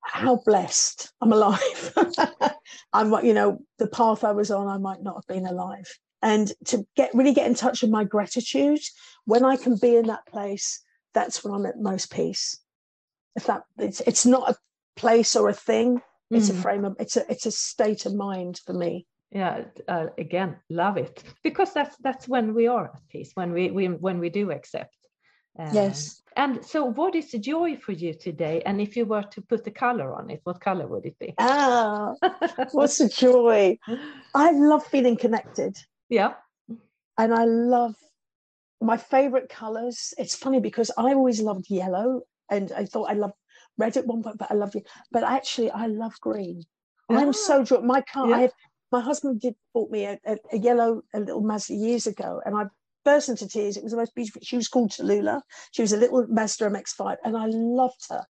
how blessed i'm alive. [LAUGHS] I'm you know the path i was on i might not have been alive. And to get really get in touch with my gratitude when i can be in that place that's when i'm at most peace. If that it's it's not a place or a thing it's a Mm. frame of it's a it's a state of mind for me yeah uh, again love it because that's that's when we are at peace when we, we when we do accept Um, yes and so what is the joy for you today and if you were to put the color on it what color would it be ah [LAUGHS] what's the joy i love feeling connected yeah and I love my favorite colors. It's funny because I always loved yellow, and I thought I loved red at one point, but I loved it. But actually, I love green. I'm so drawn. My car. Yeah. I have, my husband did bought me a, a, a yellow, a little Mazda years ago, and I burst into tears. It was the most beautiful. She was called Tallulah. She was a little Mazda MX-5, and I loved her.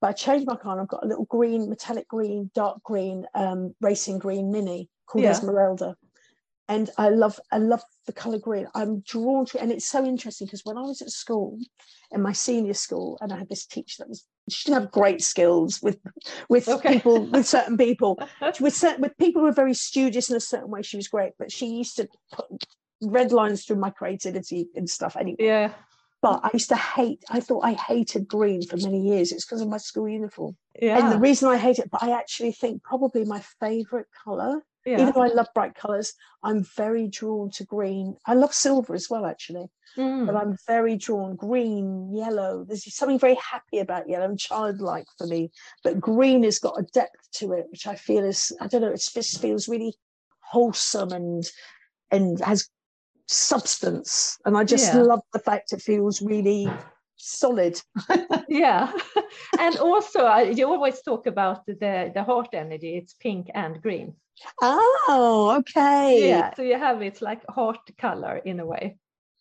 But I changed my car, and I've got a little green, metallic green, dark green, um, racing green Mini called Yeah. Esmeralda and I love I love the color green. I'm drawn to it, and it's so interesting because when I was at school, in my senior school, and I had this teacher that was she didn't have great skills with with Okay. people with certain people [LAUGHS] with certain with people who were very studious in a certain way. She was great, but she used to put red lines through my creativity and stuff. Anyway, yeah but I used to hate. I thought I hated green for many years. It's because of my school uniform, yeah and the reason I hate it. But I actually think probably my favorite color yeah even though I love bright colours, I'm very drawn to green. I love silver as well, actually, Mm. but I'm very drawn green, yellow. There's something very happy about yellow and childlike for me. But green has got a depth to it, which I feel is I don't know. It just feels really wholesome and and has substance. And I just Yeah. love the fact it feels really solid. [LAUGHS] yeah [LAUGHS] and also uh, you always talk about the the heart energy it's pink and green Oh, okay. yeah so you have it's like heart color in a way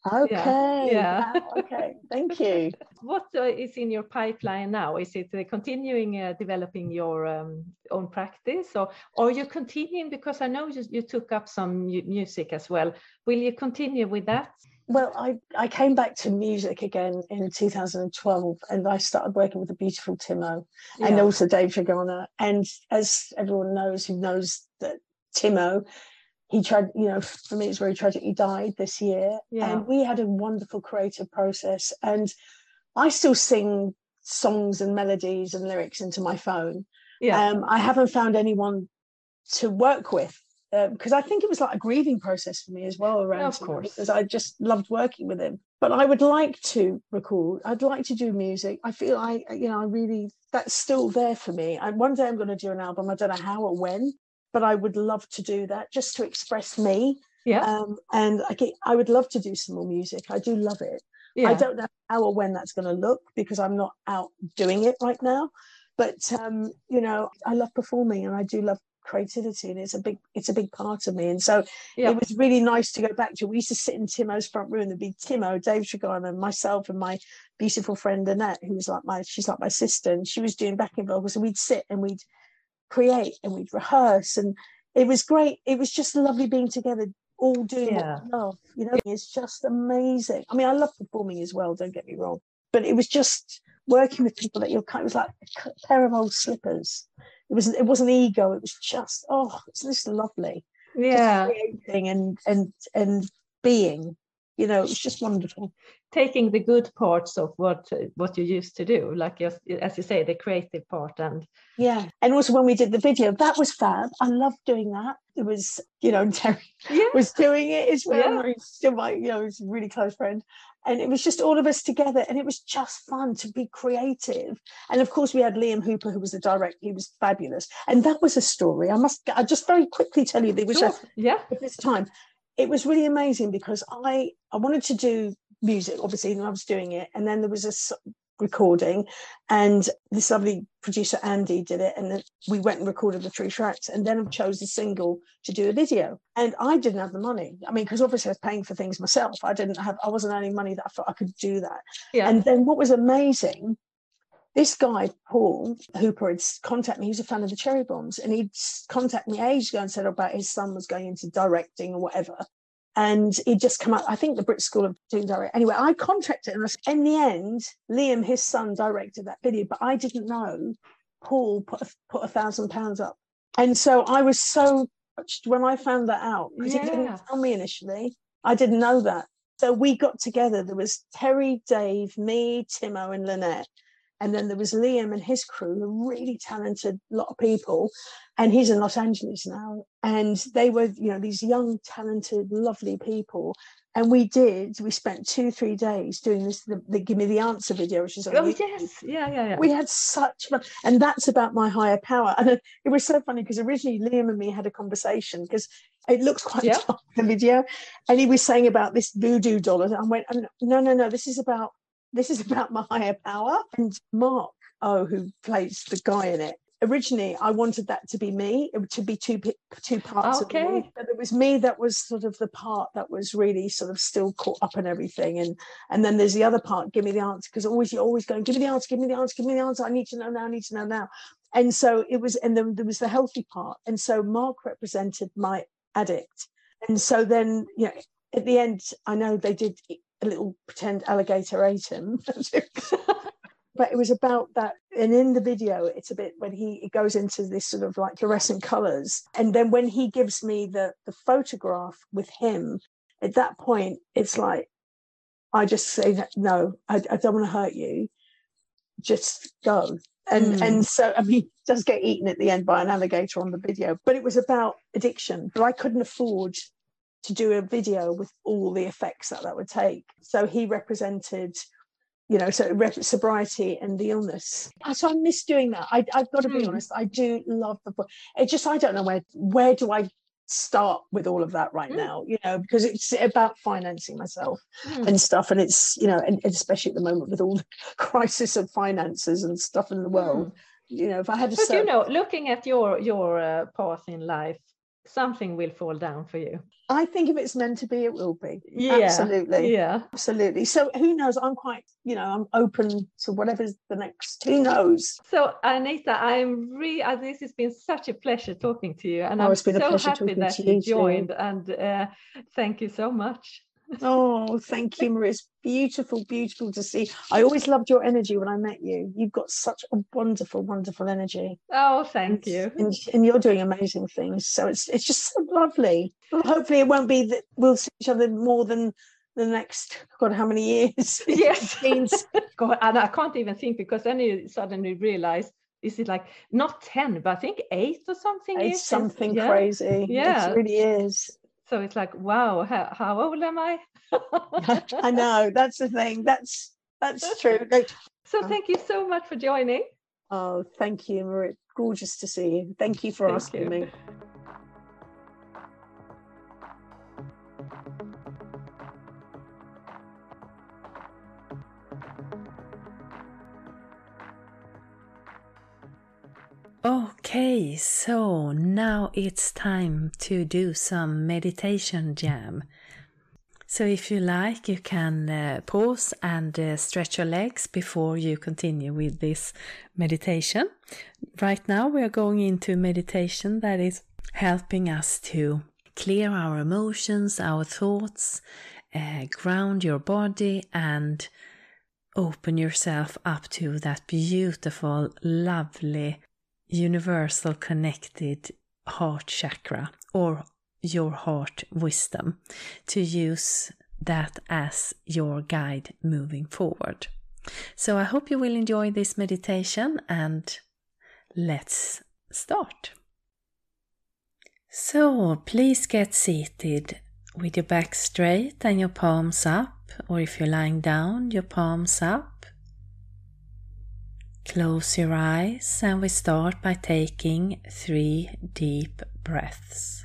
Okay. yeah. Wow, okay. Thank you. [LAUGHS] what uh, is in your pipeline now is it uh, continuing uh, developing your um, own practice or or you continuing because i know you, you took up some mu- music as well will you continue with that Well, I, I came back to music again in 2012 and I started working with the beautiful Timo and also Dave Tregunna. And as everyone knows who knows that Timo, he tried, you know, for me, it's very tragic. He died this year. Yeah. And we had a wonderful creative process. And I still sing songs and melodies and lyrics into my phone. Yeah. Um, I haven't found anyone to work with because um, I think it was like a grieving process for me as well around of course because I just loved working with him. But I would like to record. I'd like to do music. I feel I you know I really that's still there for me. And one day I'm going to do an album. I don't know how or when, but I would love to do that just to express me. Yeah. Um, and I get, I would love to do some more music. I do love it. Yeah. I don't know how or when that's going to look because I'm not out doing it right now. But um, you know, I love performing and I do love creativity and it's a big it's a big part of me and so yeah. it was really nice to go back to we used to sit in timo's front room there'd be timo dave Tregunna and myself and my beautiful friend annette who was like my she's like my sister and she was doing backing vocals and we'd sit and we'd create and we'd rehearse. And it was great. It was just lovely being together all doing yeah. what we love you know it's just amazing. I mean i love performing as well don't get me wrong but it was just working with people that you're kind of was like a pair of old slippers. It was it wasn't ego it was just oh it's just lovely? Yeah. just creating and and and being you know it's just wonderful. Taking the good parts of what what you used to do like as, as you say the creative part and yeah and also when we did the video that was fab. I loved doing that. It was you know [LAUGHS] terry yeah. was doing it as well. Yeah. he's still my you know he's a really close friend. And it was just all of us together and it was just fun to be creative. And of course we had liam hooper who was the director. He was fabulous. And that was a story. I must i just very quickly tell you there was sure. a, yeah. At this time it was really amazing because I I wanted to do music, obviously, and I was doing it. And then there was a recording, and this lovely producer Andy did it, and we went and recorded the three tracks, and then I chose the single to do a video. And I didn't have the money. I mean, because obviously I was paying for things myself. I didn't have. I wasn't earning money that I thought I could do that. Yeah. And then what was amazing this guy, Paul Hooper, had contacted me. He was a fan of the Cherry Bombz, and he'd contacted me ages ago and said about his son was going into directing or whatever. And he'd just come out, I think the Brit School of doing direct. Anyway, I contacted him. In the end, Liam, his son, directed that video, but I didn't know Paul put a, put a thousand pounds up. And so I was so touched when I found that out because yeah. he didn't tell me initially. I didn't know that. So we got together. There was Terry, Dave, me, Timo, and Lynette and then there was Liam and his crew, a really talented lot of people. And he's in Los Angeles now. And they were, you know, these young, talented, lovely people. And we did, we spent two, three days doing this, the, the Give Me the Answer video, which is Oh, YouTube. yes. Yeah, yeah, yeah. We had such fun. And that's about my higher power. And it was so funny because originally Liam and me had a conversation because it looks quite yeah. dark the video. And he was saying about this voodoo doll. And I went, no, no, no, this is about this is about [LAUGHS] my higher power. And Mark, oh, who plays the guy in it, originally I wanted that to be me, it, to be two two parts okay. of me. But it was me that was sort of the part that was really sort of still caught up in everything. And and then there's the other part, give me the answer, because always you're always going, give me the answer, give me the answer, give me the answer. I need to know now, I need to know now. And so it was, and then there was the healthy part. And so Mark represented my addict. And so then, you know, at the end, I know they did a little pretend alligator ate him. [LAUGHS] but it was about that and in the video it's a bit when he it goes into this sort of like fluorescent colors. And then when he gives me the the photograph with him at that point it's like i just say no i, I don't want to hurt you. Just go. And mm. and so i mean [LAUGHS] does get eaten at the end by an alligator on the video. But it was about addiction. But i couldn't afford to do a video with all the effects that that would take. So he represented, you know, so sobriety and the illness. So I miss doing that. I, have got to be mm. honest. I do love the book. It just I don't know where where do I start with all of that right mm. now you know because it's about financing myself mm. and stuff and it's you know and, and, especially at the moment with all the [LAUGHS] crisis of finances and stuff in the world mm. you know if i had to but you know looking at your your uh, path in life something will fall down for you. I think if it's meant to be, it will be. Yeah. Absolutely. Yeah. Absolutely. So who knows? I'm quite, you know, I'm open to whatever's the next. Who knows? So Anita, I'm really, uh, this has been such a pleasure talking to you. And oh, I'm so happy that you, you joined. And uh, thank you so much oh, thank you, Maria. It's beautiful, beautiful to see. I always loved your energy when I met you. You've got such a wonderful, wonderful energy. Oh, thank you. And, and you're doing amazing things. So it's it's just so lovely. Hopefully, it won't be that we'll see each other more than the next God, how many years? [LAUGHS] Yes. [LAUGHS] God, and I can't even think because then you suddenly realize is it like not 10 but i think 8 or something it's something yeah. crazy yeah it really is so it's like wow how, how old am i? [LAUGHS] I know that's the thing that's that's true. So uh thank you so much for joining. Oh thank you maria gorgeous to see you. Thank you for thank asking you. me Okay, so now it's time to do some meditation jam. So, if you like, you can uh, pause and uh, stretch your legs before you continue with this meditation. Right now, we are going into meditation that is helping us to clear our emotions, our thoughts, uh, ground your body, and open yourself up to that beautiful, lovely universal connected heart chakra or your heart wisdom to use that as your guide moving forward. So I hope you will enjoy this meditation and let's start. So please get seated with your back straight and your palms up, or if you're lying down, your palms up. Close your eyes and we start by taking three deep breaths.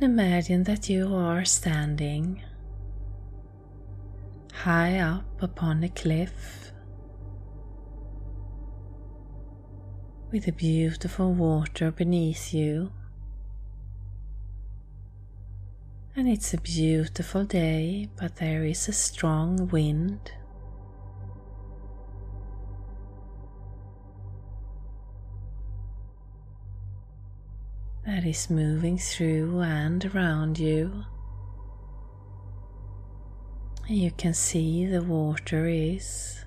And imagine that you are standing high up upon a cliff with a beautiful water beneath you. And it's a beautiful day, but there is a strong wind. That is moving through and around you. You can see the water is.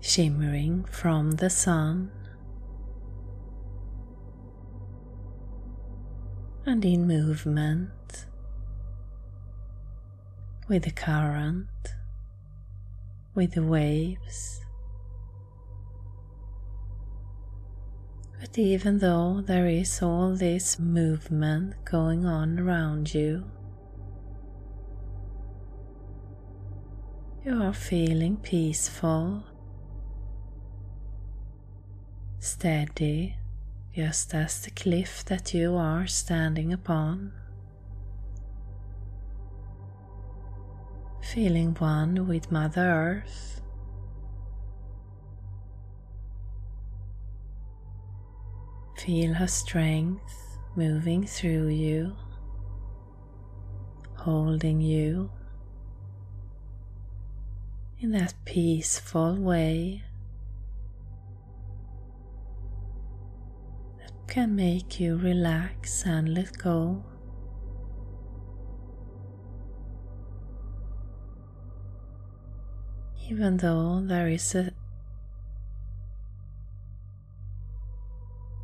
Shimmering from the sun. And in movement with the current with the waves. But even though there is all this movement going on around you, you are feeling peaceful, steady, just as the cliff that you are standing upon. Feeling one with Mother Earth. Feel her strength moving through you, holding you in that peaceful way that can make you relax and let go. Even though there is a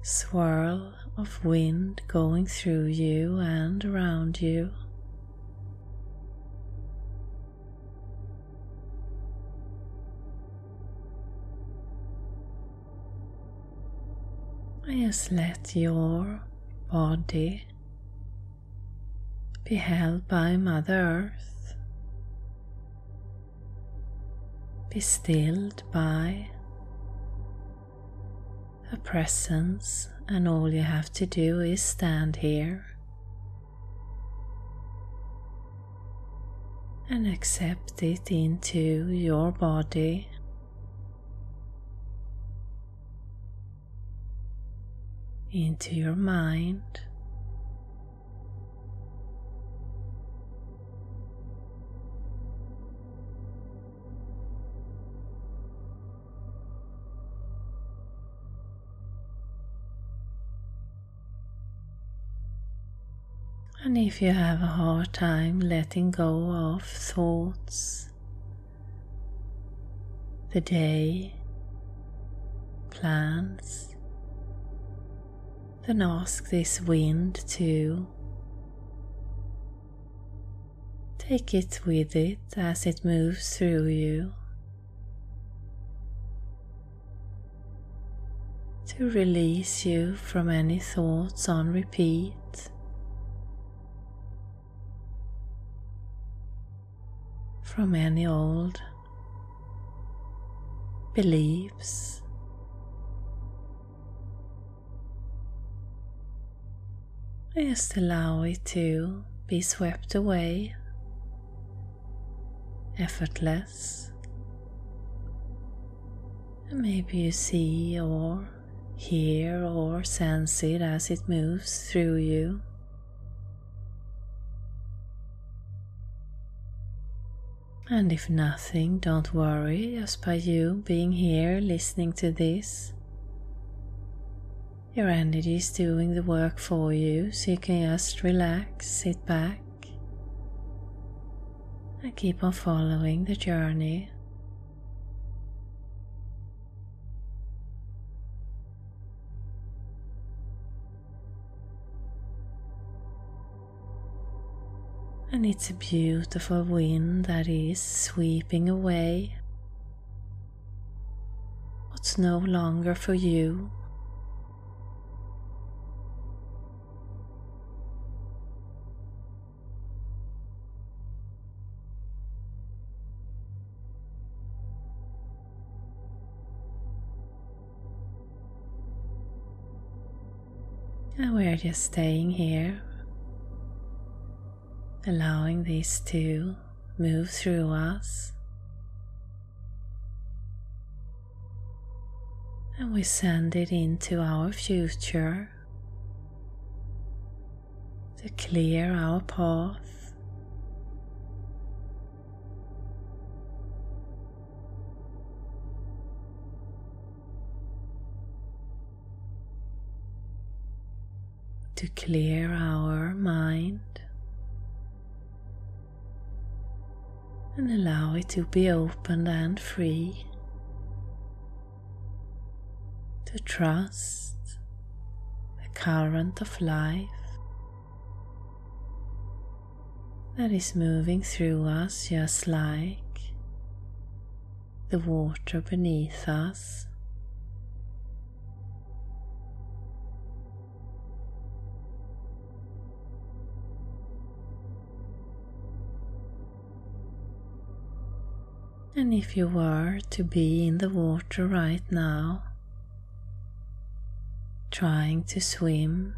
swirl of wind going through you and around you. I just let your body be held by Mother Earth, be stilled by a presence, and all you have to do is stand here and accept it into your body. Into your mind. If you have a hard time letting go of thoughts, the day, plans, then ask this wind to take it with it as it moves through you. To release you from any thoughts on repeat. From any old beliefs. Just allow it to be swept away, effortless. And maybe you see or hear or sense it as it moves through you. And if nothing, don't worry, just by you being here listening to this. Your energy is doing the work for you, so you can just relax, sit back, and keep on following the journey. And it's a beautiful wind that is sweeping away what's no longer for you. And we're just staying here allowing this to move through us. And we send it into our future to clear our path. To clear our mind. And allow it to be open and free. To trust the current of life that is moving through us just like the water beneath us. And if you were to be in the water right now, trying to swim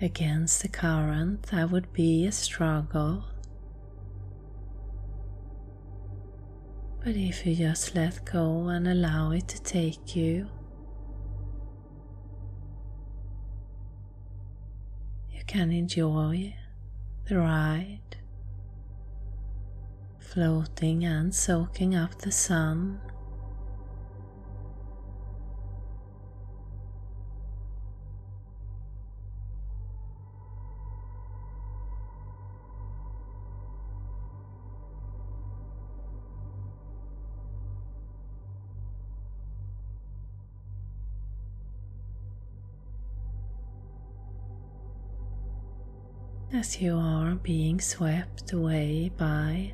against the current, that would be a struggle. But if you just let go and allow it to take you, you can enjoy the ride floating and soaking up the sun. as you are being swept away by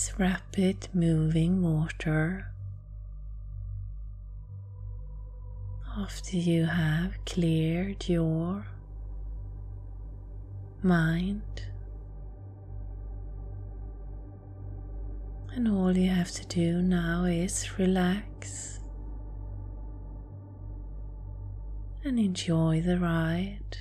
this rapid moving water after you have cleared your mind. And all you have to do now is relax and enjoy the ride.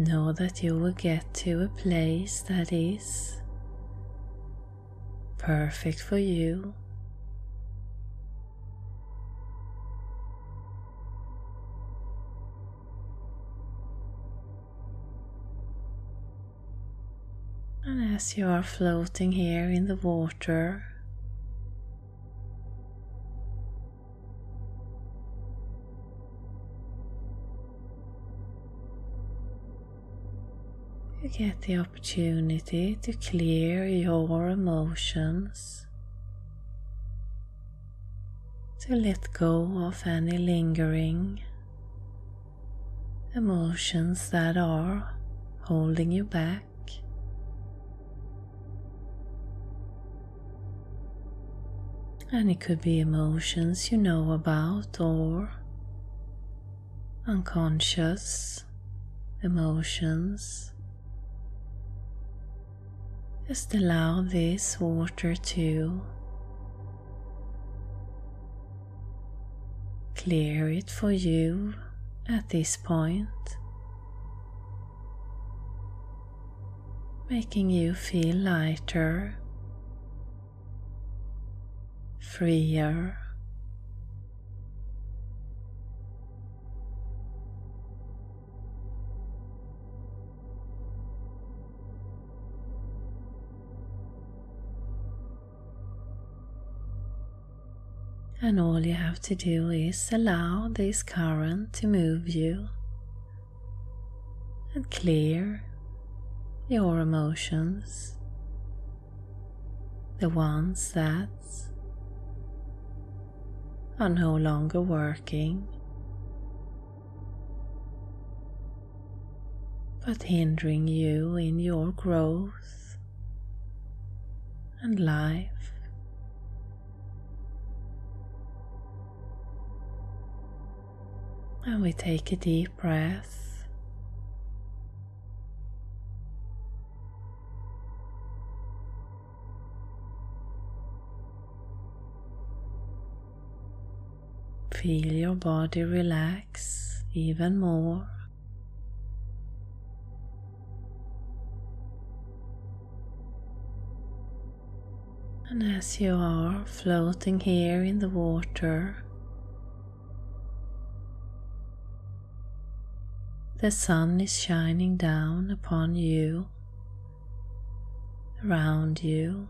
Know that you will get to a place that is perfect for you. And as you are floating here in the water, get the opportunity to clear your emotions, to let go of any lingering emotions that are holding you back. And it could be emotions you know about or unconscious emotions just allow this water to clear it for you at this point, making you feel lighter, freer. And all you have to do is allow this current to move you and clear your emotions, the ones that are no longer working. But hindering you in your growth and life. And we take a deep breath. Feel your body relax even more. And as you are floating here in the water, The sun is shining down upon you, around you,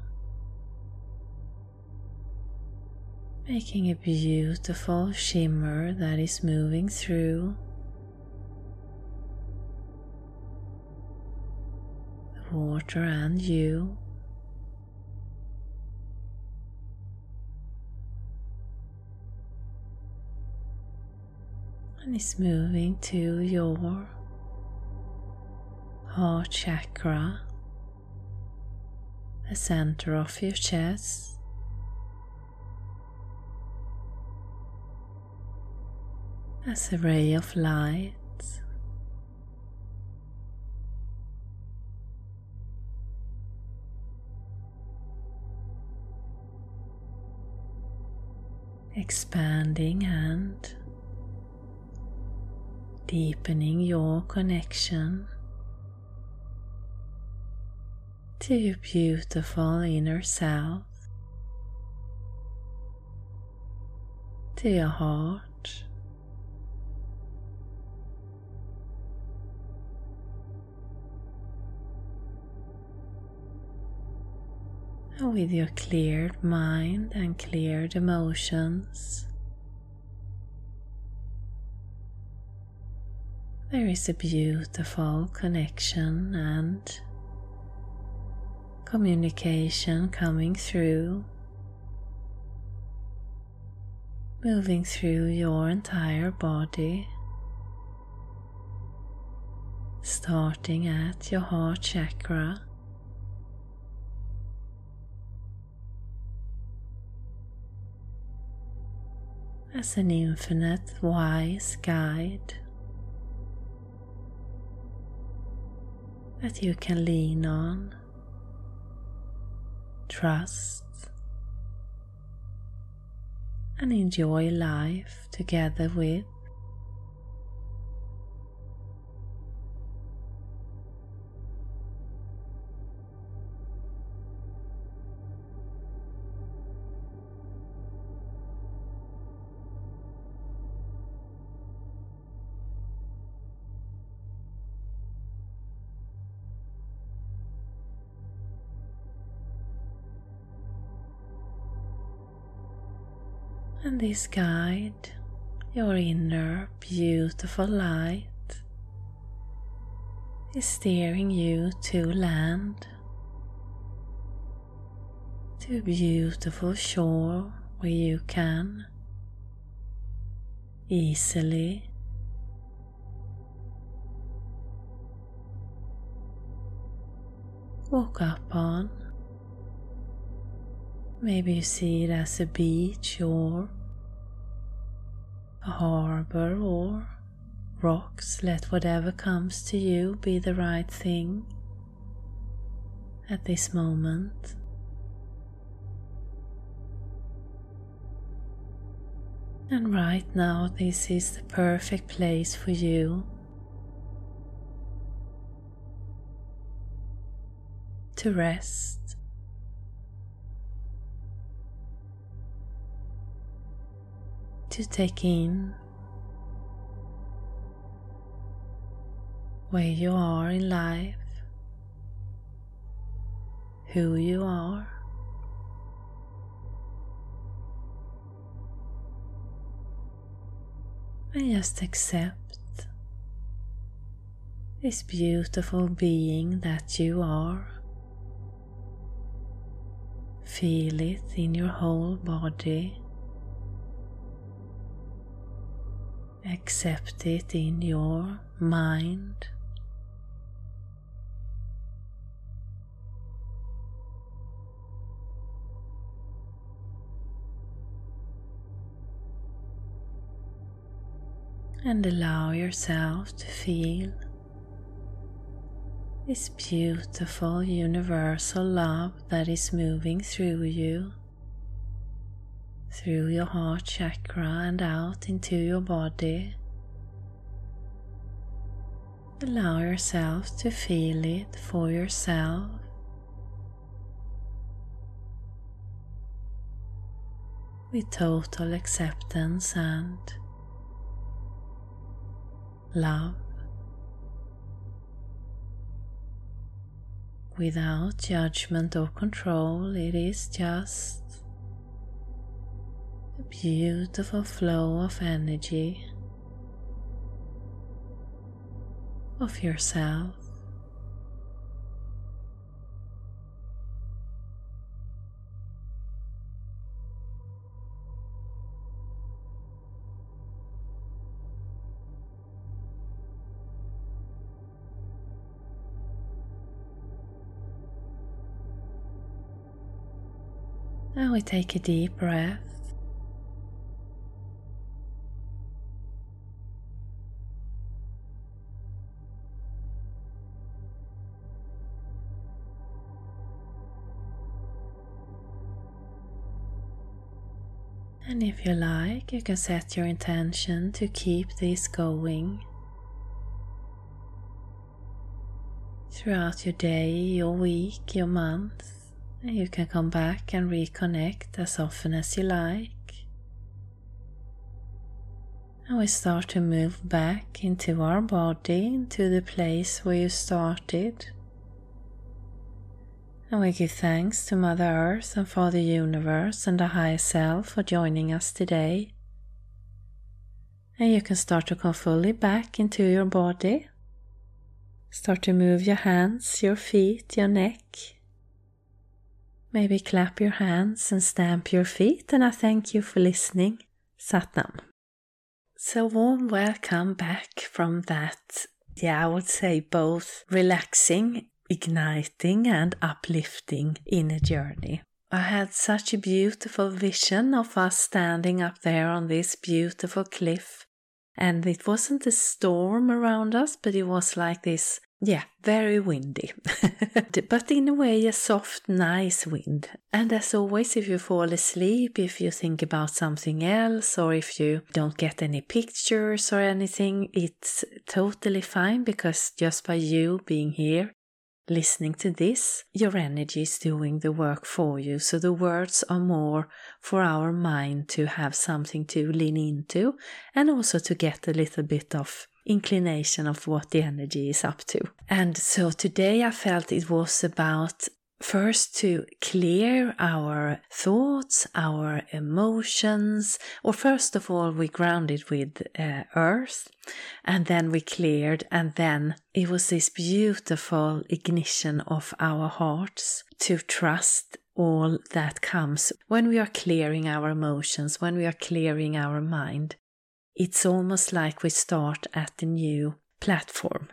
making a beautiful shimmer that is moving through the water and you. Is moving to your heart chakra, the center of your chest. as a ray of light. Expanding and deepening your connection to your beautiful inner self, to your heart. And with your cleared mind and cleared emotions, there is a beautiful connection and communication coming through, moving through your entire body, starting at your heart chakra. As an infinite wise guide that you can lean on trust, and enjoy life together with. This guide, your inner beautiful light, is steering you to land, to a beautiful shore where you can easily walk up on. Maybe you see it as a beach or harbor or rocks. Let whatever comes to you be the right thing at this moment. And right now, this is the perfect place for you to rest to take in where you are in life, who you are. And just accept this beautiful being that you are. Feel it in your whole body. Accept it in your mind. And allow yourself to feel this beautiful universal love that is moving through you through your heart chakra and out into your body. Allow yourself to feel it for yourself. With total acceptance and love. Without judgment or control, it is just beautiful flow of energy of yourself. Now we take a deep breath And if you like, you can set your intention to keep this going throughout your day, your week, your month. And you can come back and reconnect as often as you like. And we start to move back into our body, into the place where you started. And we give thanks to Mother Earth and for the Universe and the Higher Self for joining us today. And you can start to come fully back into your body. Start to move your hands, your feet, your neck. Maybe clap your hands and stamp your feet, and I thank you for listening. Satnam. So, warm welcome back from that, yeah, I would say both relaxing, igniting, and uplifting inner journey. I had such a beautiful vision of us standing up there on this beautiful cliff. And it wasn't a storm around us, but it was like this yeah, very windy, [LAUGHS] but in a way a soft, nice wind. And as always, if you fall asleep, if you think about something else, or if you don't get any pictures or anything, it's totally fine because just by you being here, listening to this, your energy is doing the work for you. So the words are more for our mind to have something to lean into and also to get a little bit of inclination of what the energy is up to. And so today I felt it was about first to clear our thoughts, our emotions, or first of all, we grounded with uh, earth, and then we cleared, and then it was this beautiful ignition of our hearts to trust all that comes when we are clearing our emotions, when we are clearing our mind it's almost like we start at a new platform.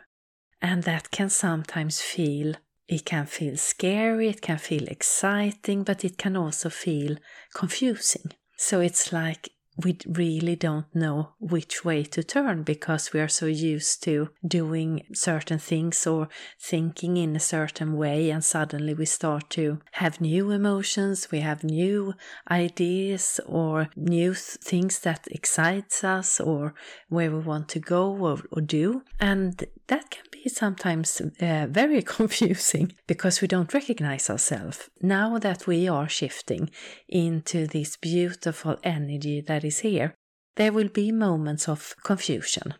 And that can sometimes feel, it can feel scary, it can feel exciting, but it can also feel confusing. So it's like we really don't know which way to turn because we are so used to doing certain things or thinking in a certain way and suddenly we start to have new emotions we have new ideas or new th- things that excites us or where we want to go or, or do and that can sometimes uh, very [LAUGHS] confusing because we don't recognize ourselves now that we are shifting into this beautiful energy that is here, there will be moments of confusion.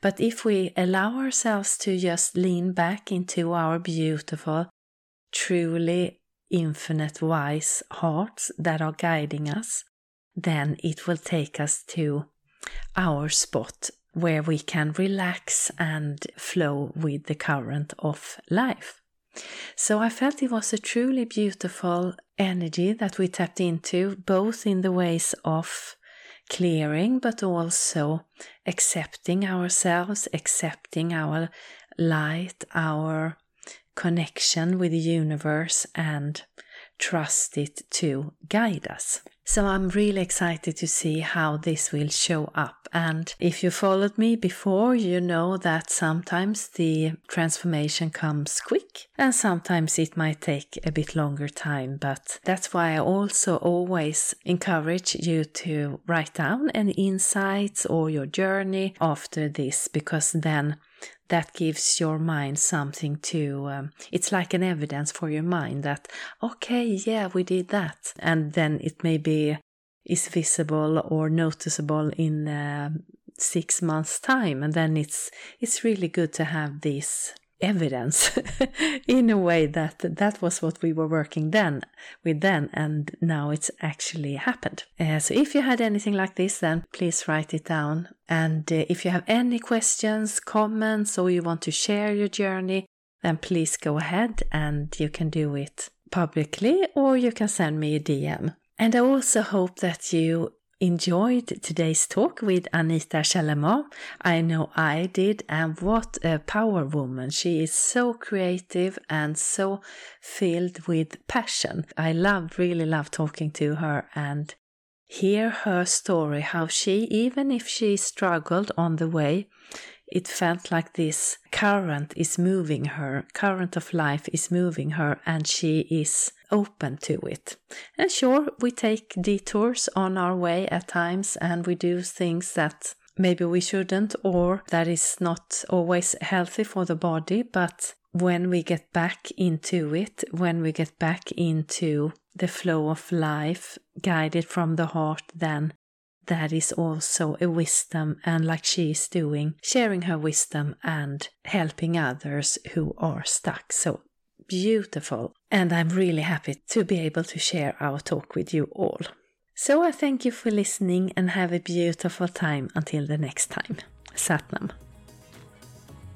But if we allow ourselves to just lean back into our beautiful, truly infinite wise hearts that are guiding us, then it will take us to our spot where we can relax and flow with the current of life. So I felt it was a truly beautiful energy that we tapped into, both in the ways of clearing, but also accepting ourselves, accepting our light, our connection with the universe, and trust it to guide us. So I'm really excited to see how this will show up. And if you followed me before, you know that sometimes the transformation comes quick and sometimes it might take a bit longer time. But that's why I also always encourage you to write down any insights or your journey after this because then that gives your mind something to um, it's like an evidence for your mind that okay yeah we did that and then it maybe is visible or noticeable in uh, six months time and then it's it's really good to have this evidence [LAUGHS] in a way that that was what we were working then with then and now it's actually happened. Uh, so if you had anything like this then please write it down. And uh, if you have any questions comments or you want to share your journey then please go ahead and you can do it publicly or you can send me a dm and i also hope that you enjoyed today's talk with Anita Chellamah. I know I did, and what a power woman. She is so creative and so filled with passion. I love, really love talking to her and hear her story, how she, even if she struggled on the way, it felt like this current is moving her, current of life is moving her, and she is open to it. And sure, we take detours on our way at times and we do things that maybe we shouldn't or that is not always healthy for the body, but when we get back into it, when we get back into the flow of life guided from the heart, then that is also a wisdom and like she is doing, sharing her wisdom and helping others who are stuck. So beautiful. And I'm really happy to be able to share our talk with you all. So I thank you for listening and have a beautiful time until the next time. Satnam.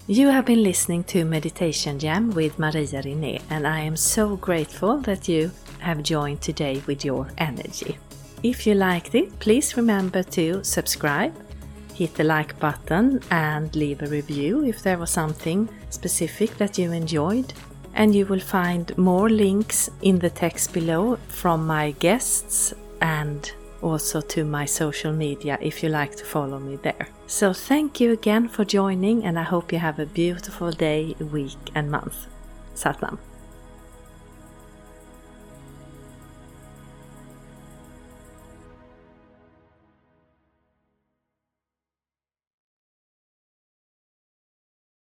You have been listening to Meditation Jam with Maria Rinné, and I am so grateful that you have joined today with your energy. If you liked it, please remember to subscribe, hit the like button, and leave a review if there was something specific that you enjoyed. And you will find more links in the text below from my guests and also to my social media if you like to follow me there. So, thank you again for joining, and I hope you have a beautiful day, week, and month. Satnam.